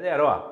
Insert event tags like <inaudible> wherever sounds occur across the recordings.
Galera, ó,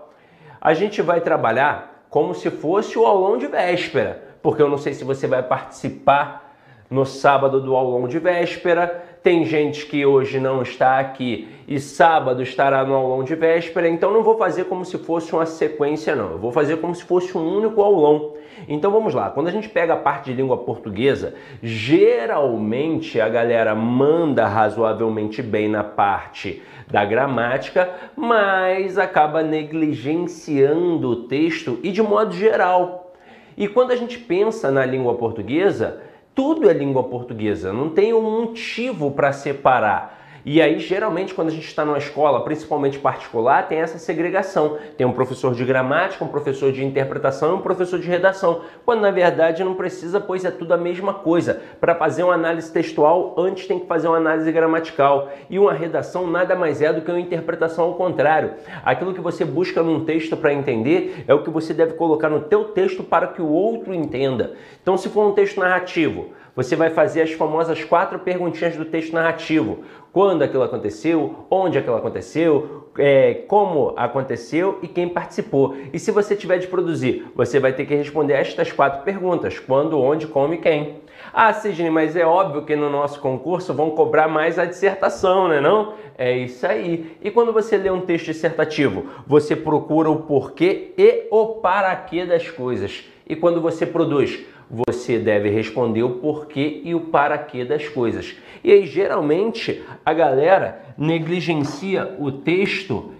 a gente vai trabalhar como se fosse o aulão de véspera, porque eu não sei se você vai participar no sábado do aulão de véspera. Tem gente que hoje não está aqui e sábado estará no aulão de véspera, então não vou fazer como se fosse uma sequência, não. Eu vou fazer como se fosse um único aulão. Então vamos lá, quando a gente pega a parte de língua portuguesa, geralmente a galera manda razoavelmente bem na parte da gramática, mas acaba negligenciando o texto e de modo geral. E quando a gente pensa na língua portuguesa, tudo é língua portuguesa, não tem um motivo para separar. E aí, geralmente, quando a gente está numa escola, principalmente particular, tem essa segregação. Tem um professor de gramática, um professor de interpretação e um professor de redação. Quando na verdade não precisa, pois é tudo a mesma coisa. Para fazer uma análise textual, antes tem que fazer uma análise gramatical. E uma redação nada mais é do que uma interpretação ao contrário. Aquilo que você busca num texto para entender é o que você deve colocar no teu texto para que o outro entenda. Então, se for um texto narrativo, você vai fazer as famosas quatro perguntinhas do texto narrativo. Quando aquilo aconteceu, onde aquilo aconteceu, é, como aconteceu e quem participou. E se você tiver de produzir, você vai ter que responder estas quatro perguntas: quando, onde, como e quem. Ah, Sidney, mas é óbvio que no nosso concurso vão cobrar mais a dissertação, né não? É isso aí. E quando você lê um texto dissertativo, você procura o porquê e o para quê das coisas. E quando você produz, você deve responder o porquê e o para quê das coisas. E aí, geralmente, a galera negligencia o texto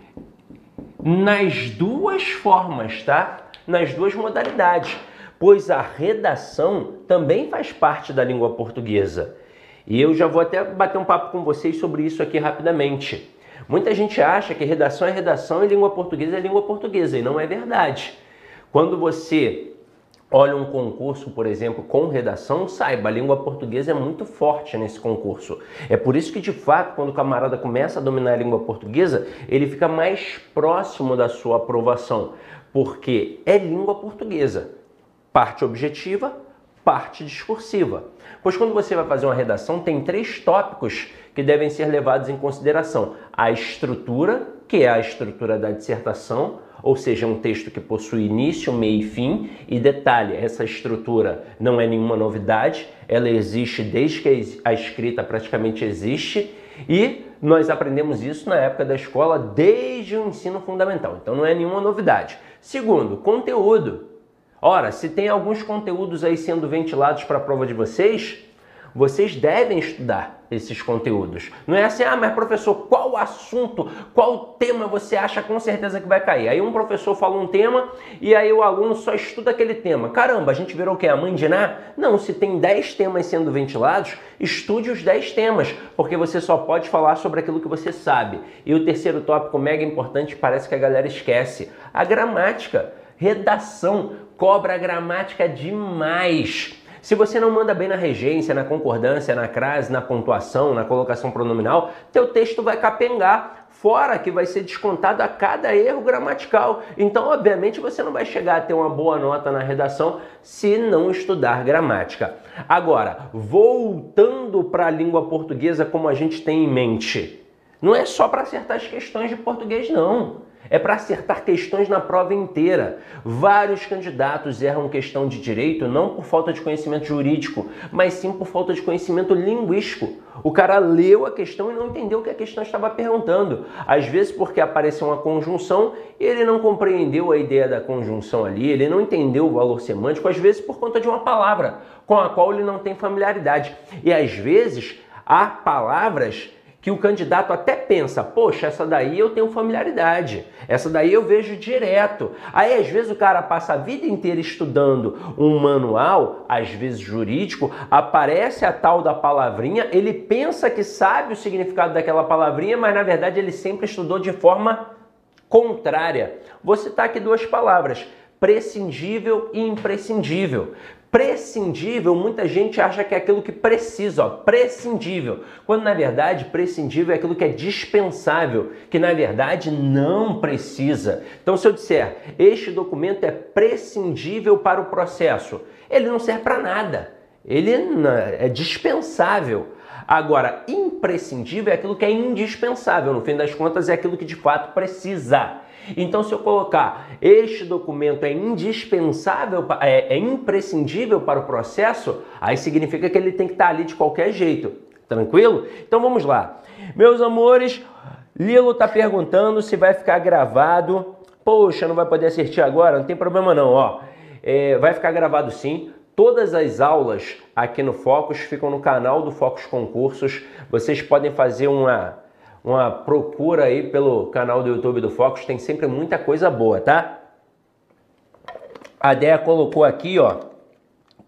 nas duas formas, tá? Nas duas modalidades, pois a redação também faz parte da língua portuguesa. E eu já vou até bater um papo com vocês sobre isso aqui rapidamente. Muita gente acha que redação é redação e língua portuguesa é língua portuguesa, e não é verdade. Quando você olha um concurso, por exemplo, com redação, saiba, a língua portuguesa é muito forte nesse concurso. É por isso que, de fato, quando o camarada começa a dominar a língua portuguesa, ele fica mais próximo da sua aprovação, porque é língua portuguesa. Parte objetiva, parte discursiva. Pois quando você vai fazer uma redação, tem três tópicos que devem ser levados em consideração: a estrutura, que é a estrutura da dissertação, ou seja, um texto que possui início, meio e fim. E detalhe, essa estrutura não é nenhuma novidade, ela existe desde que a escrita praticamente existe e nós aprendemos isso na época da escola desde o ensino fundamental, então não é nenhuma novidade. Segundo, conteúdo. Ora, se tem alguns conteúdos aí sendo ventilados para a prova de vocês, vocês devem estudar esses conteúdos. Não é assim, ah, mas professor, qual assunto, qual tema você acha com certeza que vai cair? Aí um professor fala um tema e aí o aluno só estuda aquele tema. Caramba, a gente virou o que? A mãe de Ná? Não, se tem 10 temas sendo ventilados, estude os 10 temas, porque você só pode falar sobre aquilo que você sabe. E o terceiro tópico mega importante, parece que a galera esquece, a gramática. Redação cobra a gramática demais. Se você não manda bem na regência, na concordância, na crase, na pontuação, na colocação pronominal, teu texto vai capengar, fora que vai ser descontado a cada erro gramatical. Então, obviamente, você não vai chegar a ter uma boa nota na redação se não estudar gramática. Agora, voltando para a língua portuguesa como a gente tem em mente, não é só para acertar as questões de português, não. É para acertar questões na prova inteira. Vários candidatos erram questão de direito não por falta de conhecimento jurídico, mas sim por falta de conhecimento linguístico. O cara leu a questão e não entendeu o que a questão estava perguntando. Às vezes porque apareceu uma conjunção e ele não compreendeu a ideia da conjunção ali, ele não entendeu o valor semântico, às vezes por conta de uma palavra com a qual ele não tem familiaridade. E às vezes há palavras que o candidato até pensa, poxa, essa daí eu tenho familiaridade, essa daí eu vejo direto. Aí às vezes o cara passa a vida inteira estudando um manual, às vezes jurídico, aparece a tal da palavrinha, ele pensa que sabe o significado daquela palavrinha, mas na verdade ele sempre estudou de forma contrária. Vou citar aqui duas palavras: prescindível e imprescindível. Prescindível, muita gente acha que é aquilo que precisa, ó, prescindível, quando na verdade prescindível é aquilo que é dispensável, que na verdade não precisa. Então, se eu disser este documento é prescindível para o processo, ele não serve para nada, ele é dispensável. Agora, imprescindível é aquilo que é indispensável, no fim das contas, é aquilo que de fato precisa. Então, se eu colocar este documento é indispensável, é, é imprescindível para o processo, aí significa que ele tem que estar ali de qualquer jeito. Tranquilo? Então vamos lá. Meus amores, Lilo está perguntando se vai ficar gravado. Poxa, não vai poder assistir agora? Não tem problema não, ó. É, vai ficar gravado sim. Todas as aulas aqui no Focus ficam no canal do Focus Concursos. Vocês podem fazer uma, uma procura aí pelo canal do YouTube do Focus. Tem sempre muita coisa boa, tá? A Deia colocou aqui, ó,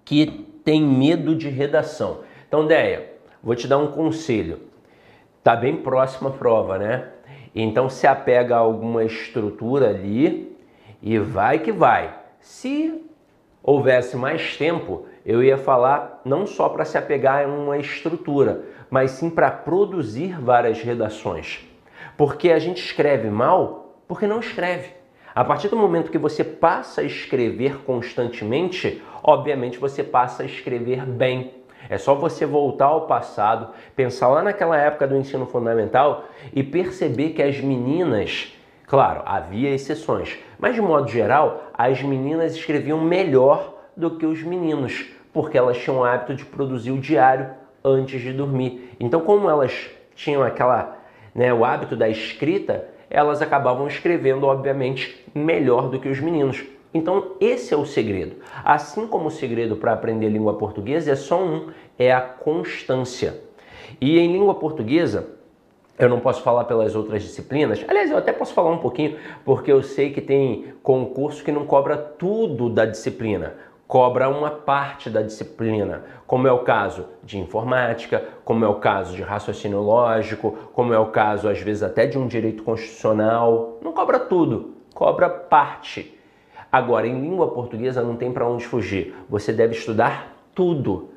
que tem medo de redação. Então, Deia, vou te dar um conselho. Tá bem próxima a prova, né? Então se apega a alguma estrutura ali e vai que vai. Se houvesse mais tempo, eu ia falar não só para se apegar a uma estrutura, mas sim para produzir várias redações. Porque a gente escreve mal porque não escreve. A partir do momento que você passa a escrever constantemente, obviamente você passa a escrever bem. É só você voltar ao passado, pensar lá naquela época do ensino fundamental e perceber que as meninas Claro, havia exceções, mas de modo geral, as meninas escreviam melhor do que os meninos, porque elas tinham o hábito de produzir o diário antes de dormir. Então, como elas tinham aquela, né, o hábito da escrita, elas acabavam escrevendo, obviamente, melhor do que os meninos. Então, esse é o segredo. Assim como o segredo para aprender língua portuguesa é só um, é a constância. E em língua portuguesa, eu não posso falar pelas outras disciplinas. Aliás, eu até posso falar um pouquinho, porque eu sei que tem concurso que não cobra tudo da disciplina, cobra uma parte da disciplina, como é o caso de informática, como é o caso de raciocínio lógico, como é o caso, às vezes, até de um direito constitucional. Não cobra tudo, cobra parte. Agora, em língua portuguesa não tem para onde fugir. Você deve estudar tudo.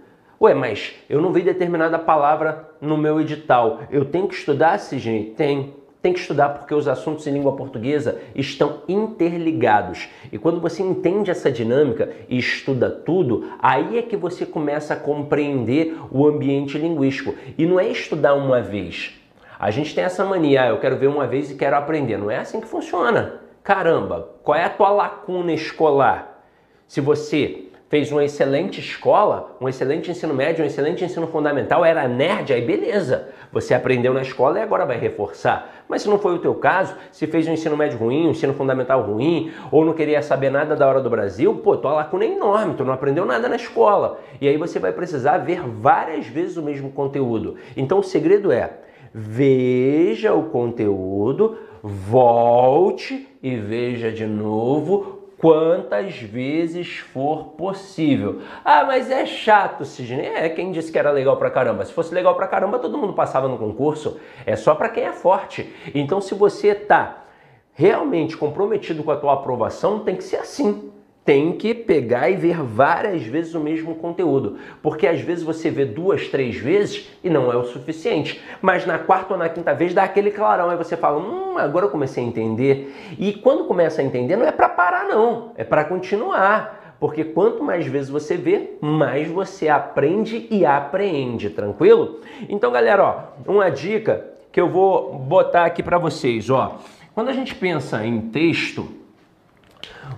Ué, mas eu não vi determinada palavra no meu edital. Eu tenho que estudar, Sidney? Tem. Tem que estudar porque os assuntos em língua portuguesa estão interligados. E quando você entende essa dinâmica e estuda tudo, aí é que você começa a compreender o ambiente linguístico. E não é estudar uma vez. A gente tem essa mania, ah, eu quero ver uma vez e quero aprender. Não é assim que funciona. Caramba, qual é a tua lacuna escolar? Se você fez uma excelente escola, um excelente ensino médio, um excelente ensino fundamental, era nerd, aí beleza. Você aprendeu na escola e agora vai reforçar. Mas se não foi o teu caso, se fez um ensino médio ruim, um ensino fundamental ruim, ou não queria saber nada da hora do Brasil, pô, tua lacuna é enorme, tu não aprendeu nada na escola. E aí você vai precisar ver várias vezes o mesmo conteúdo. Então o segredo é, veja o conteúdo, volte e veja de novo quantas vezes for possível. Ah, mas é chato, Sidney. É, quem disse que era legal pra caramba? Se fosse legal pra caramba, todo mundo passava no concurso. É só para quem é forte. Então, se você tá realmente comprometido com a tua aprovação, tem que ser assim tem que pegar e ver várias vezes o mesmo conteúdo, porque às vezes você vê duas, três vezes e não é o suficiente, mas na quarta ou na quinta vez dá aquele clarão, aí você fala, hum, agora eu comecei a entender. E quando começa a entender, não é para parar não, é para continuar, porque quanto mais vezes você vê, mais você aprende e apreende, tranquilo? Então, galera, ó, uma dica que eu vou botar aqui para vocês, ó. Quando a gente pensa em texto,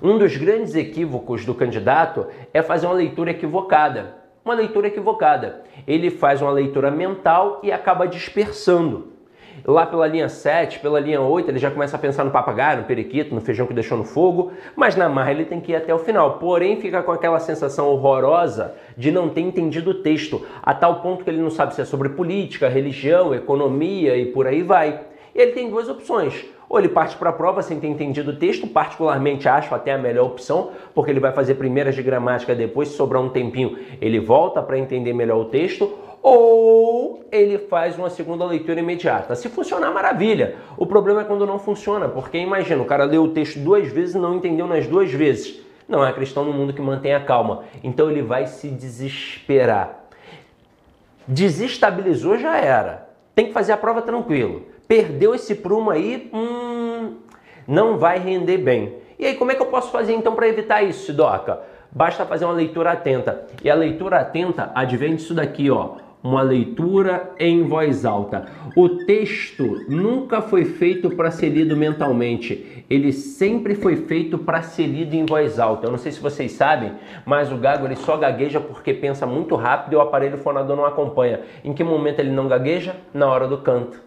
um dos grandes equívocos do candidato é fazer uma leitura equivocada. Uma leitura equivocada. Ele faz uma leitura mental e acaba dispersando. Lá pela linha 7, pela linha 8, ele já começa a pensar no papagaio, no periquito, no feijão que deixou no fogo, mas na marra ele tem que ir até o final. Porém, fica com aquela sensação horrorosa de não ter entendido o texto, a tal ponto que ele não sabe se é sobre política, religião, economia e por aí vai. Ele tem duas opções ou ele parte para a prova sem ter entendido o texto, particularmente acho até a melhor opção, porque ele vai fazer primeiras de gramática, depois, se sobrar um tempinho, ele volta para entender melhor o texto, ou ele faz uma segunda leitura imediata. Se funcionar, maravilha. O problema é quando não funciona, porque imagina, o cara leu o texto duas vezes e não entendeu nas duas vezes. Não é cristão no mundo que mantém a calma. Então ele vai se desesperar. Desestabilizou, já era. Tem que fazer a prova tranquilo perdeu esse prumo aí, hum, não vai render bem. E aí, como é que eu posso fazer então para evitar isso, Sidoca? Basta fazer uma leitura atenta. E a leitura atenta advém disso daqui, ó. uma leitura em voz alta. O texto nunca foi feito para ser lido mentalmente, ele sempre foi feito para ser lido em voz alta. Eu não sei se vocês sabem, mas o gago ele só gagueja porque pensa muito rápido e o aparelho fonador não acompanha. Em que momento ele não gagueja? Na hora do canto.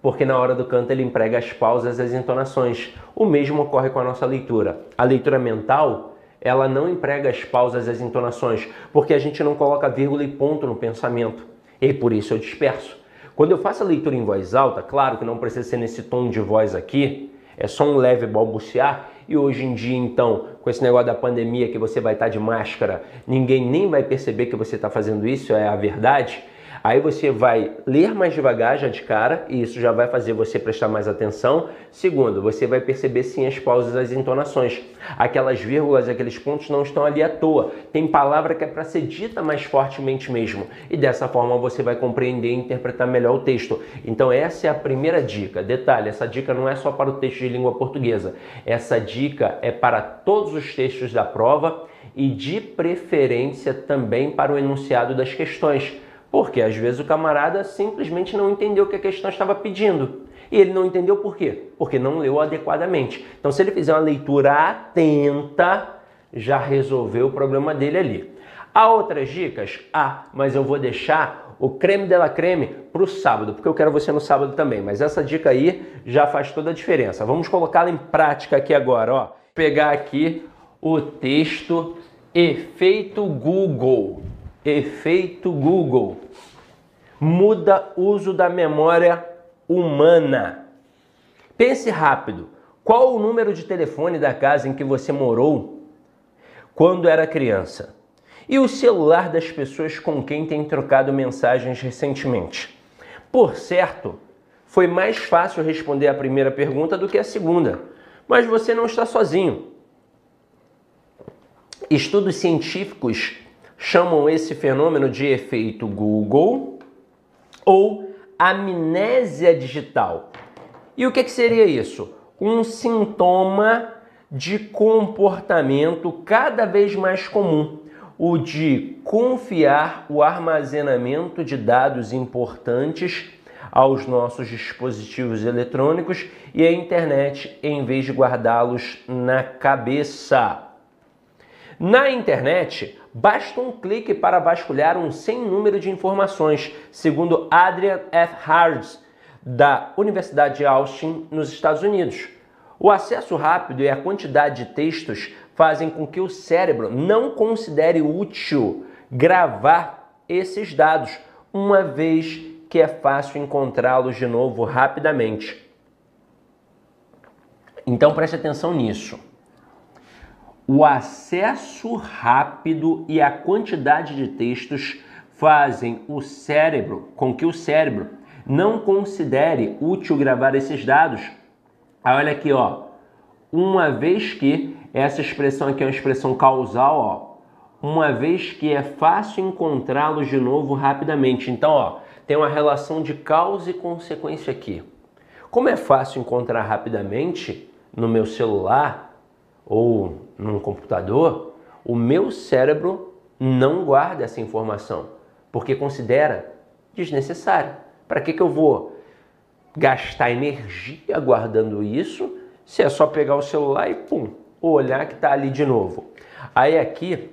Porque na hora do canto ele emprega as pausas e as entonações. O mesmo ocorre com a nossa leitura. A leitura mental ela não emprega as pausas e as entonações, porque a gente não coloca vírgula e ponto no pensamento. E por isso eu disperso. Quando eu faço a leitura em voz alta, claro que não precisa ser nesse tom de voz aqui, é só um leve balbuciar. E hoje em dia, então, com esse negócio da pandemia que você vai estar de máscara, ninguém nem vai perceber que você está fazendo isso, é a verdade. Aí você vai ler mais devagar já de cara, e isso já vai fazer você prestar mais atenção. Segundo, você vai perceber sim as pausas, as entonações. Aquelas vírgulas, aqueles pontos não estão ali à toa. Tem palavra que é para ser dita mais fortemente mesmo. E dessa forma você vai compreender e interpretar melhor o texto. Então essa é a primeira dica. Detalhe, essa dica não é só para o texto de língua portuguesa. Essa dica é para todos os textos da prova e de preferência também para o enunciado das questões porque às vezes o camarada simplesmente não entendeu o que a questão estava pedindo. E ele não entendeu por quê? Porque não leu adequadamente. Então, se ele fizer uma leitura atenta, já resolveu o problema dele ali. Há outras dicas? Ah, mas eu vou deixar o creme de la creme para o sábado, porque eu quero você no sábado também. Mas essa dica aí já faz toda a diferença. Vamos colocá-la em prática aqui agora. Ó. Pegar aqui o texto Efeito Google efeito Google. Muda uso da memória humana. Pense rápido. Qual o número de telefone da casa em que você morou quando era criança? E o celular das pessoas com quem tem trocado mensagens recentemente? Por certo, foi mais fácil responder a primeira pergunta do que a segunda, mas você não está sozinho. Estudos científicos chamam esse fenômeno de efeito Google ou amnésia digital. E o que, que seria isso? Um sintoma de comportamento cada vez mais comum, o de confiar o armazenamento de dados importantes aos nossos dispositivos eletrônicos e à internet em vez de guardá-los na cabeça. Na internet, basta um clique para vasculhar um sem número de informações, segundo Adrian F. Hards, da Universidade de Austin, nos Estados Unidos. O acesso rápido e a quantidade de textos fazem com que o cérebro não considere útil gravar esses dados, uma vez que é fácil encontrá-los de novo rapidamente. Então preste atenção nisso o acesso rápido e a quantidade de textos fazem o cérebro, com que o cérebro não considere útil gravar esses dados. Aí olha aqui, ó. Uma vez que essa expressão aqui é uma expressão causal, ó. Uma vez que é fácil encontrá-los de novo rapidamente. Então, ó, tem uma relação de causa e consequência aqui. Como é fácil encontrar rapidamente no meu celular, ou num computador, o meu cérebro não guarda essa informação, porque considera desnecessário. Para que, que eu vou gastar energia guardando isso se é só pegar o celular e pum, olhar que está ali de novo? Aí aqui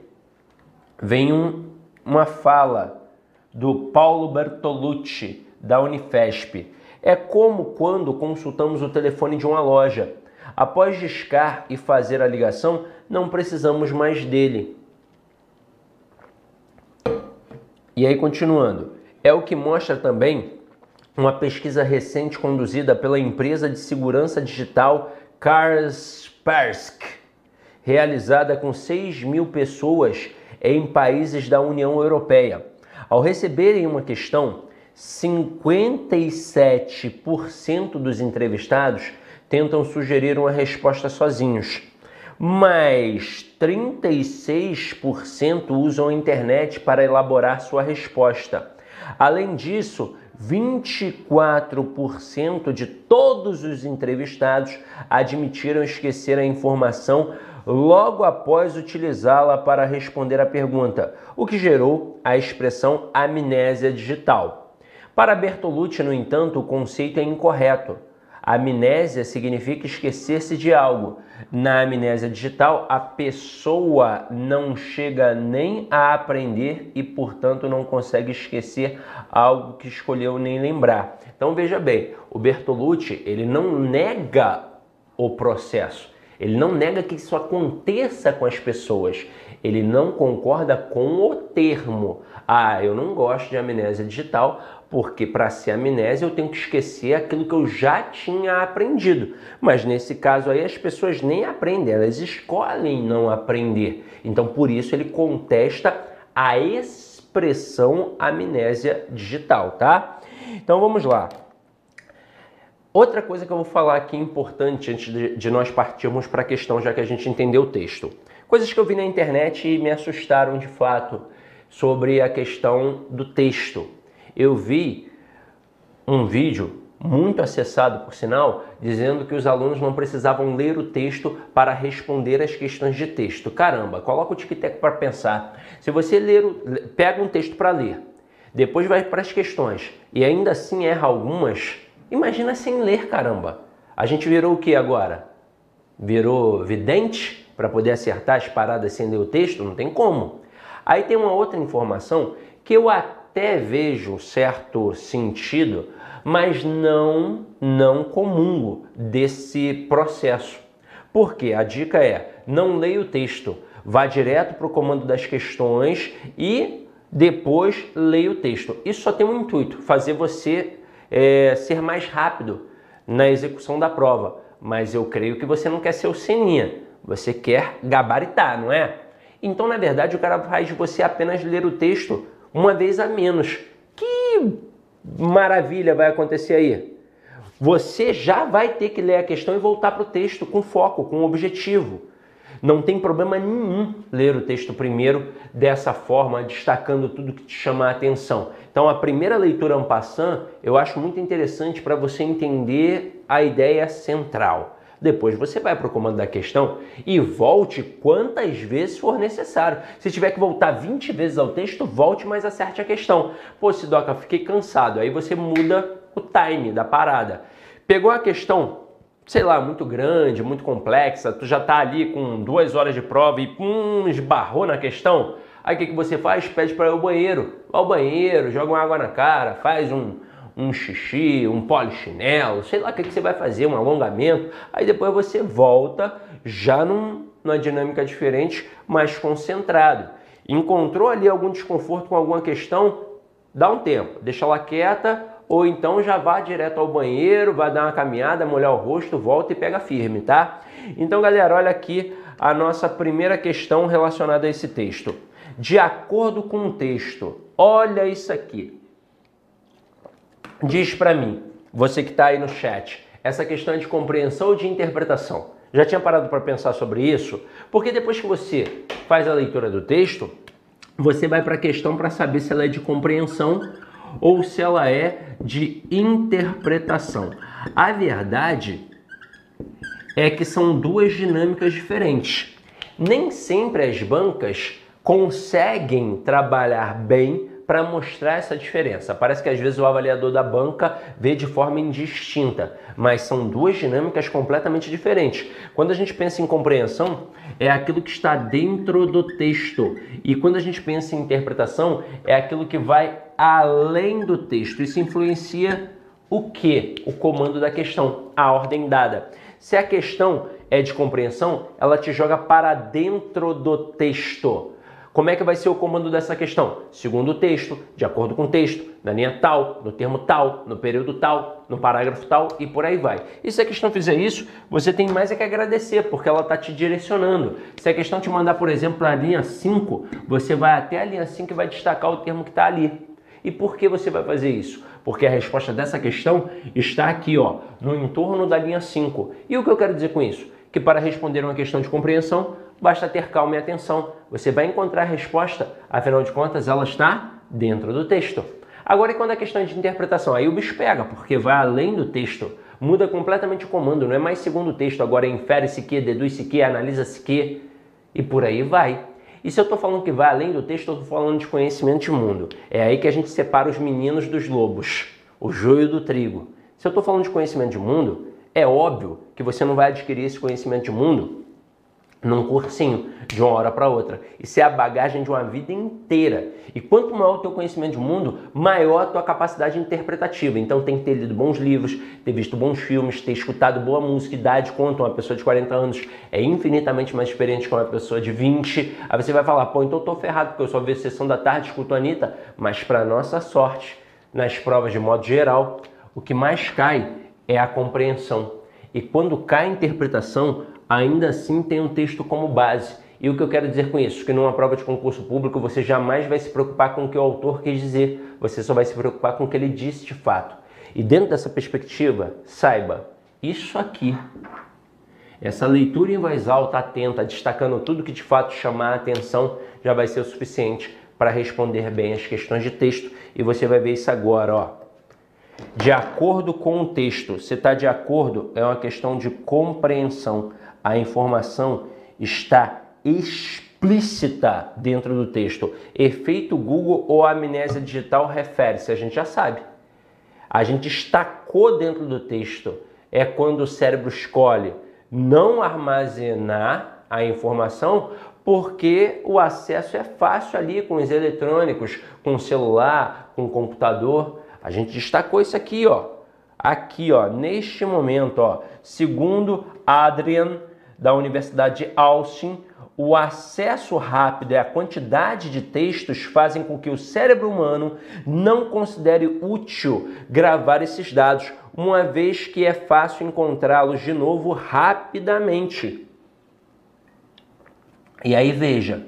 vem um, uma fala do Paulo Bertolucci, da Unifesp. É como quando consultamos o telefone de uma loja Após discar e fazer a ligação, não precisamos mais dele. E aí, continuando, é o que mostra também uma pesquisa recente conduzida pela empresa de segurança digital Kaspersky, realizada com 6 mil pessoas em países da União Europeia. Ao receberem uma questão, 57% dos entrevistados tentam sugerir uma resposta sozinhos, mas 36% usam a internet para elaborar sua resposta. Além disso, 24% de todos os entrevistados admitiram esquecer a informação logo após utilizá-la para responder à pergunta, o que gerou a expressão amnésia digital. Para Bertolucci, no entanto, o conceito é incorreto. Amnésia significa esquecer-se de algo. Na amnésia digital, a pessoa não chega nem a aprender e, portanto, não consegue esquecer algo que escolheu nem lembrar. Então veja bem, o Bertolucci ele não nega o processo, ele não nega que isso aconteça com as pessoas, ele não concorda com o termo. Ah, eu não gosto de amnésia digital porque para ser amnésia eu tenho que esquecer aquilo que eu já tinha aprendido. Mas nesse caso aí as pessoas nem aprendem, elas escolhem não aprender. Então por isso ele contesta a expressão amnésia digital, tá? Então vamos lá. Outra coisa que eu vou falar aqui importante antes de, de nós partirmos para a questão, já que a gente entendeu o texto. Coisas que eu vi na internet e me assustaram de fato sobre a questão do texto. Eu vi um vídeo muito acessado, por sinal, dizendo que os alunos não precisavam ler o texto para responder as questões de texto. Caramba, coloca o tic-tac para pensar. Se você ler, pega um texto para ler, depois vai para as questões e ainda assim erra algumas, imagina sem ler, caramba. A gente virou o que agora? Virou vidente? Para poder acertar as paradas sem ler o texto? Não tem como. Aí tem uma outra informação que eu até vejo certo sentido, mas não não comungo desse processo. Porque a dica é: não leia o texto, vá direto para o comando das questões e depois leia o texto. Isso só tem um intuito: fazer você é, ser mais rápido na execução da prova. Mas eu creio que você não quer ser o Seninha. Você quer gabaritar, não é? Então, na verdade, o cara faz você apenas ler o texto uma vez a menos. Que maravilha vai acontecer aí? Você já vai ter que ler a questão e voltar para o texto com foco, com objetivo. Não tem problema nenhum ler o texto primeiro dessa forma, destacando tudo que te chama a atenção. Então, a primeira leitura en passant eu acho muito interessante para você entender a ideia central. Depois você vai para o comando da questão e volte quantas vezes for necessário. Se tiver que voltar 20 vezes ao texto, volte, mas acerte a questão. Pô, Sidoca, fiquei cansado. Aí você muda o time da parada. Pegou a questão, sei lá, muito grande, muito complexa, tu já está ali com duas horas de prova e hum, esbarrou na questão. Aí o que, que você faz? Pede para ir ao banheiro. Vai ao banheiro, joga uma água na cara, faz um, um xixi, um polichinelo, sei lá o que, que você vai fazer, um alongamento. Aí depois você volta já num, numa dinâmica diferente, mais concentrado. Encontrou ali algum desconforto com alguma questão? Dá um tempo, deixa ela quieta ou então já vá direto ao banheiro, vai dar uma caminhada, molhar o rosto, volta e pega firme, tá? Então, galera, olha aqui a nossa primeira questão relacionada a esse texto. De acordo com o texto, olha isso aqui. Diz para mim, você que está aí no chat, essa questão de compreensão ou de interpretação. Já tinha parado para pensar sobre isso? Porque depois que você faz a leitura do texto, você vai para a questão para saber se ela é de compreensão ou se ela é de interpretação. A verdade é que são duas dinâmicas diferentes. Nem sempre as bancas conseguem trabalhar bem para mostrar essa diferença. Parece que às vezes o avaliador da banca vê de forma indistinta, mas são duas dinâmicas completamente diferentes. Quando a gente pensa em compreensão, é aquilo que está dentro do texto, e quando a gente pensa em interpretação, é aquilo que vai além do texto. Isso influencia o que? O comando da questão, a ordem dada. Se a questão é de compreensão, ela te joga para dentro do texto. Como é que vai ser o comando dessa questão? Segundo o texto, de acordo com o texto, na linha tal, no termo tal, no período tal, no parágrafo tal e por aí vai. E se a questão fizer isso, você tem mais é que agradecer, porque ela está te direcionando. Se a questão te mandar, por exemplo, para a linha 5, você vai até a linha 5 e vai destacar o termo que está ali. E por que você vai fazer isso? Porque a resposta dessa questão está aqui, ó, no entorno da linha 5. E o que eu quero dizer com isso? Que para responder uma questão de compreensão, basta ter calma e atenção. Você vai encontrar a resposta, afinal de contas, ela está dentro do texto. Agora, e quando a questão é de interpretação? Aí o bicho pega, porque vai além do texto. muda completamente o comando, não é mais segundo texto, agora infere-se que, deduz-se que, analisa-se que, e por aí vai. E se eu estou falando que vai além do texto, eu estou falando de conhecimento de mundo. É aí que a gente separa os meninos dos lobos, o joio do trigo. Se eu estou falando de conhecimento de mundo, é óbvio que você não vai adquirir esse conhecimento de mundo num cursinho, de uma hora para outra. Isso é a bagagem de uma vida inteira. E quanto maior o teu conhecimento de mundo, maior a tua capacidade interpretativa. Então tem que ter lido bons livros, ter visto bons filmes, ter escutado boa música. Idade quanto uma pessoa de 40 anos é infinitamente mais experiente que uma pessoa de 20. Aí você vai falar, pô, então eu tô ferrado porque eu só vejo sessão da tarde, escuto a Anitta. Mas para nossa sorte, nas provas de modo geral, o que mais cai é a compreensão. E quando cai a interpretação, ainda assim tem um texto como base. E o que eu quero dizer com isso? Que numa prova de concurso público você jamais vai se preocupar com o que o autor quis dizer, você só vai se preocupar com o que ele disse de fato. E dentro dessa perspectiva, saiba, isso aqui, essa leitura em voz alta, atenta, destacando tudo que de fato chamar a atenção, já vai ser o suficiente para responder bem as questões de texto. E você vai ver isso agora, ó. De acordo com o texto, se está de acordo, é uma questão de compreensão a informação está explícita dentro do texto. Efeito Google ou amnésia digital refere-se, a gente já sabe. A gente destacou dentro do texto. É quando o cérebro escolhe não armazenar a informação porque o acesso é fácil ali com os eletrônicos, com o celular, com o computador. A gente destacou isso aqui, ó. Aqui, ó, neste momento, ó, segundo Adrian da Universidade de Austin, o acesso rápido e a quantidade de textos fazem com que o cérebro humano não considere útil gravar esses dados, uma vez que é fácil encontrá-los de novo rapidamente. E aí veja,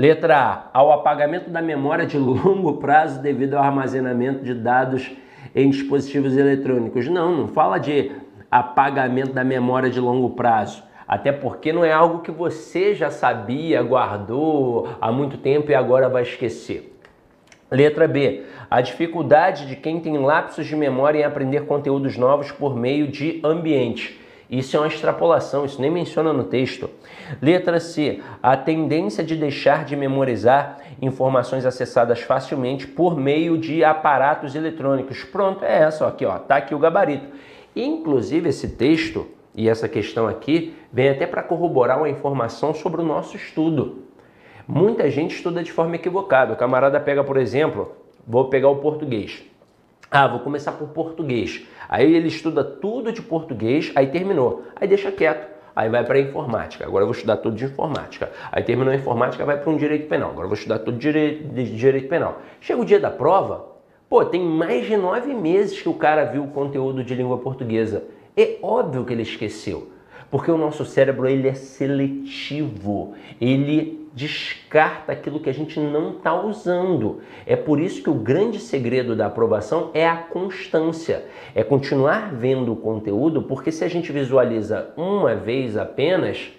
letra A, ao apagamento da memória de longo prazo devido ao armazenamento de dados em dispositivos eletrônicos. Não, não fala de apagamento da memória de longo prazo até porque não é algo que você já sabia, guardou há muito tempo e agora vai esquecer. Letra B. A dificuldade de quem tem lapsos de memória em aprender conteúdos novos por meio de ambiente. Isso é uma extrapolação, isso nem menciona no texto. Letra C. A tendência de deixar de memorizar informações acessadas facilmente por meio de aparatos eletrônicos. Pronto, é essa aqui, ó. Tá aqui o gabarito. Inclusive esse texto e essa questão aqui vem até para corroborar uma informação sobre o nosso estudo. Muita gente estuda de forma equivocada. O camarada pega, por exemplo, vou pegar o português. Ah, vou começar por português. Aí ele estuda tudo de português, aí terminou. Aí deixa quieto. Aí vai para informática. Agora eu vou estudar tudo de informática. Aí terminou a informática, vai para um direito penal. Agora eu vou estudar tudo de direito, de direito penal. Chega o dia da prova, pô, tem mais de nove meses que o cara viu o conteúdo de língua portuguesa. É óbvio que ele esqueceu, porque o nosso cérebro ele é seletivo, ele descarta aquilo que a gente não está usando. É por isso que o grande segredo da aprovação é a constância, é continuar vendo o conteúdo, porque se a gente visualiza uma vez apenas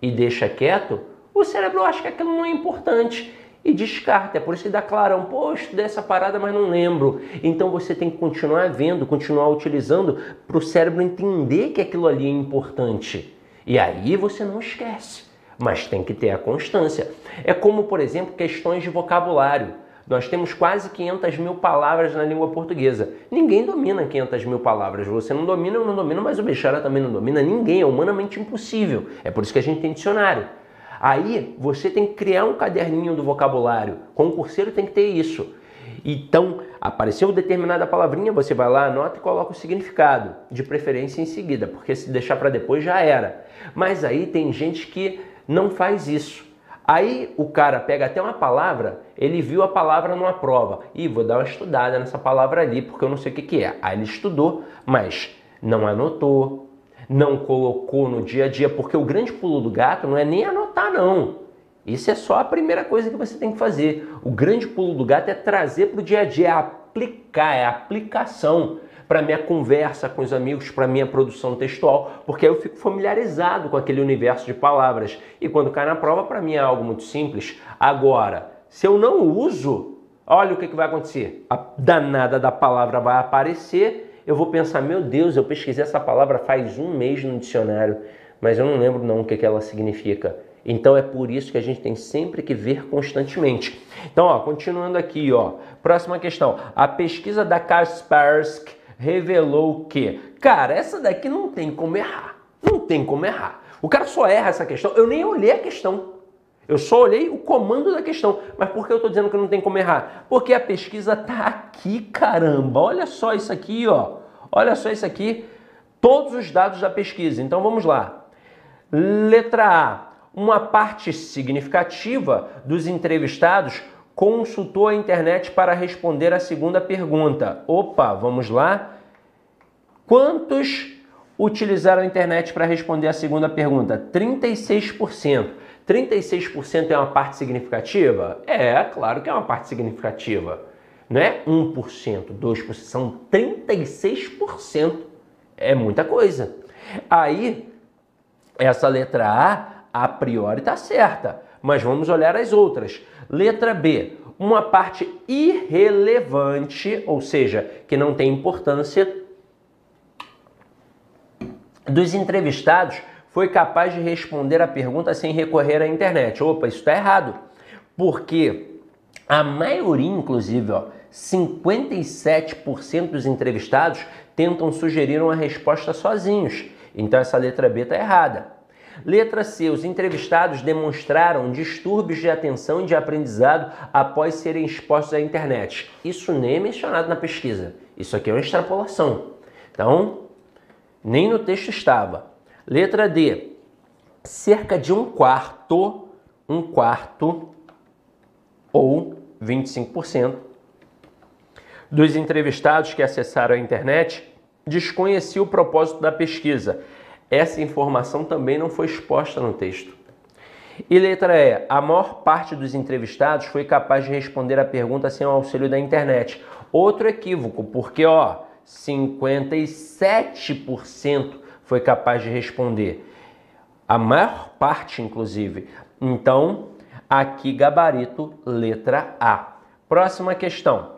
e deixa quieto, o cérebro acha que aquilo não é importante e descarta. É por isso que dá clarão, pô, eu estudei essa parada, mas não lembro. Então você tem que continuar vendo, continuar utilizando para o cérebro entender que aquilo ali é importante. E aí você não esquece, mas tem que ter a constância. É como, por exemplo, questões de vocabulário. Nós temos quase 500 mil palavras na língua portuguesa. Ninguém domina 500 mil palavras. Você não domina, eu não domino, mas o Bechara também não domina. Ninguém, é humanamente impossível. É por isso que a gente tem dicionário. Aí você tem que criar um caderninho do vocabulário. Concurseiro tem que ter isso. Então, apareceu determinada palavrinha, você vai lá, anota e coloca o significado, de preferência em seguida, porque se deixar para depois já era. Mas aí tem gente que não faz isso. Aí o cara pega até uma palavra, ele viu a palavra numa prova. E vou dar uma estudada nessa palavra ali, porque eu não sei o que, que é. Aí ele estudou, mas não anotou, não colocou no dia a dia, porque o grande pulo do gato não é nem anotar, não. Isso é só a primeira coisa que você tem que fazer. O grande pulo do gato é trazer para o dia a dia, é aplicar, é aplicação para minha conversa com os amigos, para minha produção textual, porque aí eu fico familiarizado com aquele universo de palavras. E quando cai na prova, para mim é algo muito simples. Agora, se eu não uso, olha o que, que vai acontecer. A danada da palavra vai aparecer eu vou pensar, meu Deus, eu pesquisei essa palavra faz um mês no dicionário, mas eu não lembro não o que, que ela significa. Então é por isso que a gente tem sempre que ver constantemente. Então, ó, continuando aqui, ó, próxima questão. A pesquisa da Kaspersky revelou que, cara, essa daqui não tem como errar. Não tem como errar. O cara só erra essa questão. Eu nem olhei a questão. Eu só olhei o comando da questão. Mas por que eu estou dizendo que não tem como errar? Porque a pesquisa está aqui, caramba. Olha só isso aqui, ó. Olha só isso aqui. Todos os dados da pesquisa. Então vamos lá. Letra A. Uma parte significativa dos entrevistados consultou a internet para responder a segunda pergunta. Opa, vamos lá. Quantos utilizaram a internet para responder a segunda pergunta? 36%. 36% é uma parte significativa? É, claro que é uma parte significativa. Não é 1%, 2%, são 36%. É muita coisa. Aí, essa letra A, a priori está certa, mas vamos olhar as outras. Letra B, uma parte irrelevante, ou seja, que não tem importância, dos entrevistados foi capaz de responder a pergunta sem recorrer à internet. Opa, isso está errado. Porque a maioria, inclusive, ó, 57% dos entrevistados tentam sugerir uma resposta sozinhos. Então essa letra B está errada. Letra C. Os entrevistados demonstraram distúrbios de atenção e de aprendizado após serem expostos à internet. Isso nem é mencionado na pesquisa. Isso aqui é uma extrapolação. Então, nem no texto estava. Letra D. Cerca de um quarto, um quarto ou 25% dos entrevistados que acessaram a internet desconhecia o propósito da pesquisa. Essa informação também não foi exposta no texto. E letra E. A maior parte dos entrevistados foi capaz de responder a pergunta sem o auxílio da internet. Outro equívoco, porque ó, 57% foi capaz de responder. A maior parte, inclusive. Então, aqui gabarito letra A. Próxima questão.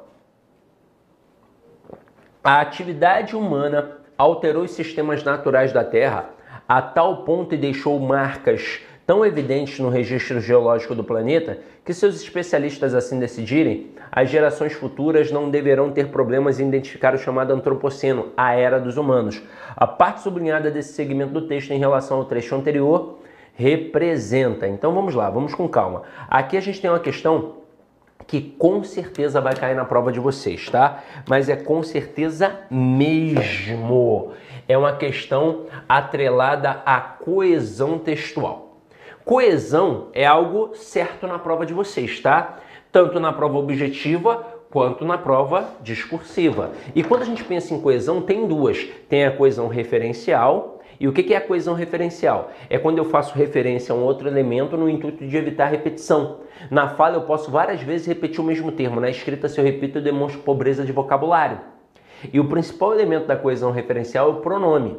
A atividade humana alterou os sistemas naturais da Terra a tal ponto e deixou marcas tão evidentes no registro geológico do planeta que, se os especialistas assim decidirem, as gerações futuras não deverão ter problemas em identificar o chamado Antropoceno, a era dos humanos. A parte sublinhada desse segmento do texto em relação ao trecho anterior representa. Então vamos lá, vamos com calma. Aqui a gente tem uma questão que com certeza vai cair na prova de vocês, tá? Mas é com certeza mesmo. É uma questão atrelada à coesão textual. Coesão é algo certo na prova de vocês, tá? Tanto na prova objetiva quanto na prova discursiva. E quando a gente pensa em coesão, tem duas: tem a coesão referencial. E o que é a coesão referencial? É quando eu faço referência a um outro elemento no intuito de evitar repetição. Na fala, eu posso várias vezes repetir o mesmo termo. Na escrita, se eu repito, eu demonstro pobreza de vocabulário. E o principal elemento da coesão referencial é o pronome.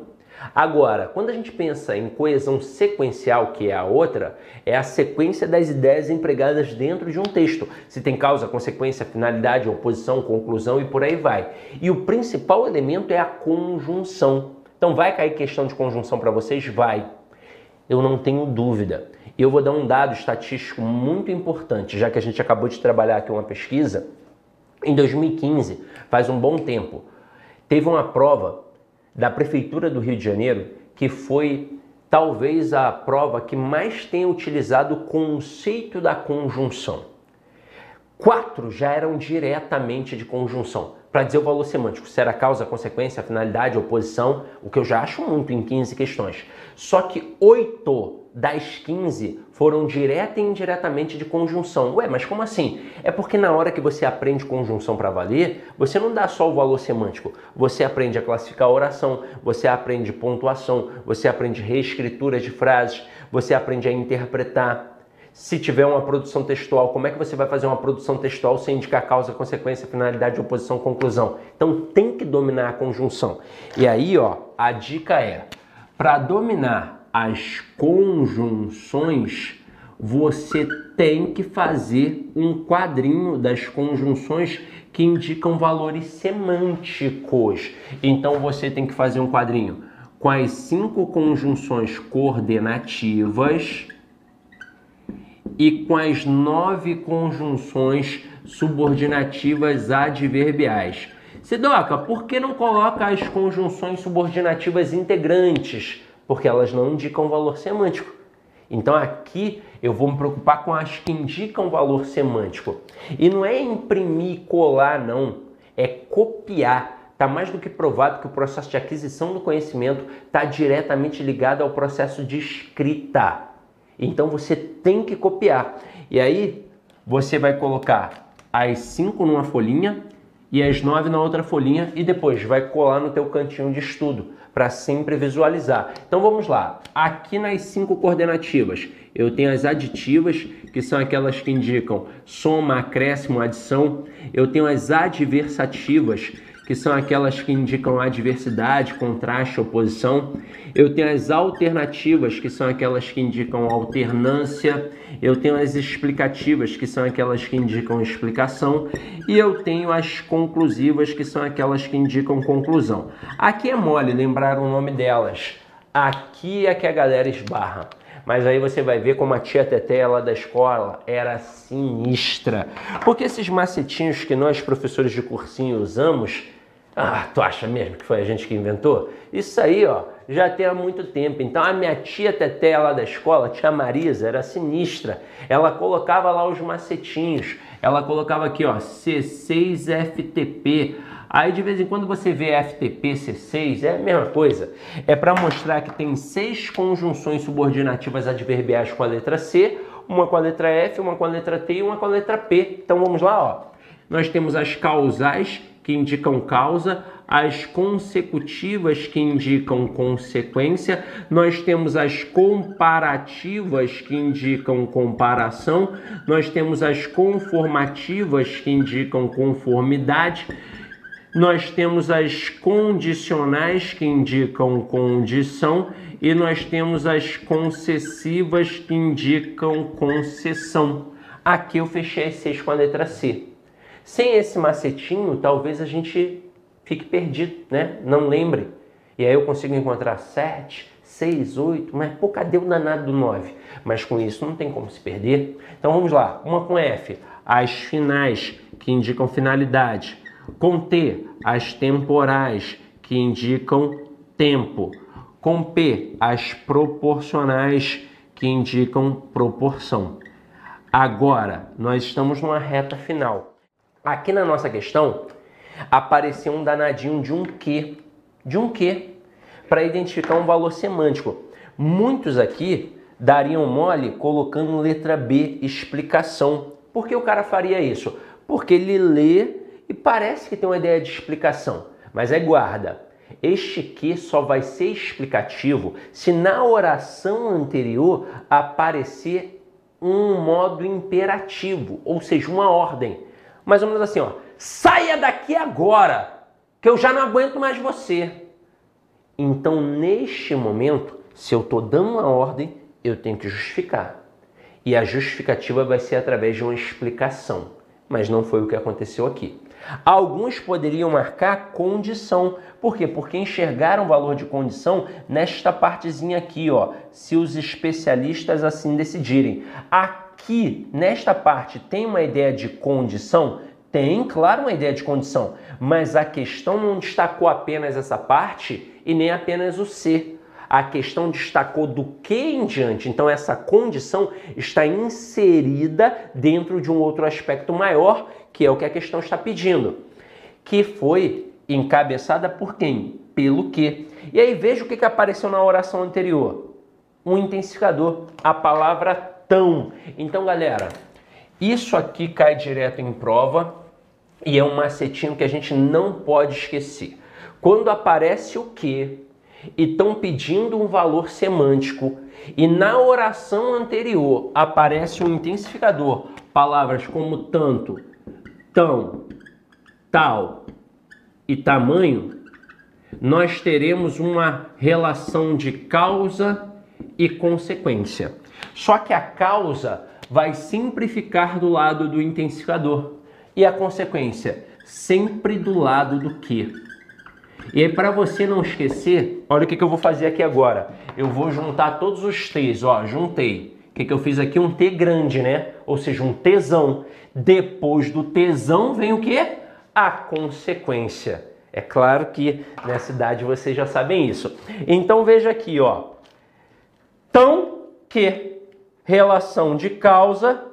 Agora, quando a gente pensa em coesão sequencial, que é a outra, é a sequência das ideias empregadas dentro de um texto. Se tem causa, consequência, finalidade, oposição, conclusão e por aí vai. E o principal elemento é a conjunção. Então, vai cair questão de conjunção para vocês? Vai. Eu não tenho dúvida. E eu vou dar um dado estatístico muito importante, já que a gente acabou de trabalhar aqui uma pesquisa. Em 2015, faz um bom tempo, teve uma prova da Prefeitura do Rio de Janeiro, que foi talvez a prova que mais tenha utilizado o conceito da conjunção. Quatro já eram diretamente de conjunção, para dizer o valor semântico, se era causa, consequência, finalidade, oposição, o que eu já acho muito em 15 questões. Só que oito das 15 foram direta e indiretamente de conjunção. Ué, mas como assim? É porque na hora que você aprende conjunção para valer, você não dá só o valor semântico. Você aprende a classificar oração, você aprende pontuação, você aprende reescritura de frases, você aprende a interpretar. Se tiver uma produção textual, como é que você vai fazer uma produção textual sem indicar causa, consequência, finalidade, oposição, conclusão? Então tem que dominar a conjunção. E aí, ó, a dica é: para dominar as conjunções, você tem que fazer um quadrinho das conjunções que indicam valores semânticos. Então você tem que fazer um quadrinho com as cinco conjunções coordenativas e com as nove conjunções subordinativas adverbiais. Sidoca, por que não coloca as conjunções subordinativas integrantes? Porque elas não indicam valor semântico. Então aqui eu vou me preocupar com as que indicam valor semântico. E não é imprimir colar, não. É copiar. Está mais do que provado que o processo de aquisição do conhecimento está diretamente ligado ao processo de escrita. Então você tem que copiar. E aí você vai colocar as cinco numa folhinha e as nove na outra folhinha e depois vai colar no teu cantinho de estudo para sempre visualizar. Então vamos lá. Aqui nas cinco coordenativas, eu tenho as aditivas, que são aquelas que indicam soma, acréscimo, adição. Eu tenho as adversativas, que são aquelas que indicam adversidade, contraste, oposição. Eu tenho as alternativas, que são aquelas que indicam alternância. Eu tenho as explicativas, que são aquelas que indicam explicação. E eu tenho as conclusivas, que são aquelas que indicam conclusão. Aqui é mole lembrar o nome delas. Aqui é que a galera esbarra. Mas aí você vai ver como a tia Teté lá da escola era sinistra. Porque esses macetinhos que nós, professores de cursinho, usamos, ah, tu acha mesmo que foi a gente que inventou? Isso aí, ó, já tem há muito tempo. Então a minha tia Teté lá da escola, tia Marisa, era sinistra. Ela colocava lá os macetinhos. Ela colocava aqui, ó, C6FTP. Aí de vez em quando você vê FTP, C6, é a mesma coisa. É para mostrar que tem seis conjunções subordinativas adverbiais com a letra C, uma com a letra F, uma com a letra T e uma com a letra P. Então vamos lá, ó. Nós temos as causais que indicam causa, as consecutivas que indicam consequência, nós temos as comparativas que indicam comparação, nós temos as conformativas que indicam conformidade, nós temos as condicionais que indicam condição e nós temos as concessivas que indicam concessão. Aqui eu fechei as seis com a letra C. Sem esse macetinho, talvez a gente fique perdido, né? Não lembre. E aí eu consigo encontrar 7, 6, 8, mas pô, cadê o danado do 9? Mas com isso não tem como se perder. Então vamos lá, uma com F, as finais, que indicam finalidade. Com T, as temporais, que indicam tempo. Com P, as proporcionais, que indicam proporção. Agora, nós estamos numa reta final. Aqui na nossa questão apareceu um danadinho de um que, de um que, para identificar um valor semântico. Muitos aqui dariam mole colocando letra B, explicação. Por que o cara faria isso? Porque ele lê e parece que tem uma ideia de explicação, mas é guarda. Este que só vai ser explicativo se na oração anterior aparecer um modo imperativo, ou seja, uma ordem mais ou menos assim, ó. Saia daqui agora, que eu já não aguento mais você. Então, neste momento, se eu estou dando uma ordem, eu tenho que justificar. E a justificativa vai ser através de uma explicação. Mas não foi o que aconteceu aqui. Alguns poderiam marcar condição. Por quê? Porque enxergaram o valor de condição nesta partezinha aqui, ó. Se os especialistas assim decidirem. Aqui aqui, nesta parte, tem uma ideia de condição? Tem, claro, uma ideia de condição, mas a questão não destacou apenas essa parte e nem apenas o ser. A questão destacou do que em diante. Então, essa condição está inserida dentro de um outro aspecto maior, que é o que a questão está pedindo, que foi encabeçada por quem? Pelo que. E aí veja o que apareceu na oração anterior: um intensificador, a palavra tão. Então, galera, isso aqui cai direto em prova e é um macetinho que a gente não pode esquecer. Quando aparece o que e estão pedindo um valor semântico e na oração anterior aparece um intensificador, palavras como tanto, tão, tal e tamanho, nós teremos uma relação de causa e consequência. Só que a causa vai sempre ficar do lado do intensificador e a consequência sempre do lado do que. E aí, para você não esquecer, olha o que, que eu vou fazer aqui agora. Eu vou juntar todos os T's, ó, juntei. O que, que eu fiz aqui? Um T grande, né? Ou seja, um tesão. Depois do tesão vem o que? A consequência. É claro que nessa idade vocês já sabem isso. Então veja aqui, ó. Tão que relação de causa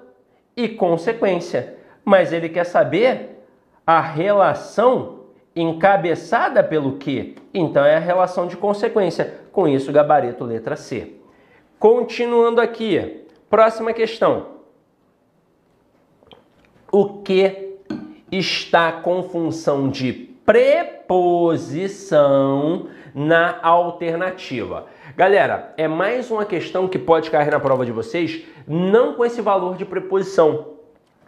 e consequência. Mas ele quer saber a relação encabeçada pelo que? Então é a relação de consequência. Com isso, gabarito letra C. Continuando aqui, próxima questão. O que está com função de preposição na alternativa? Galera, é mais uma questão que pode cair na prova de vocês, não com esse valor de preposição,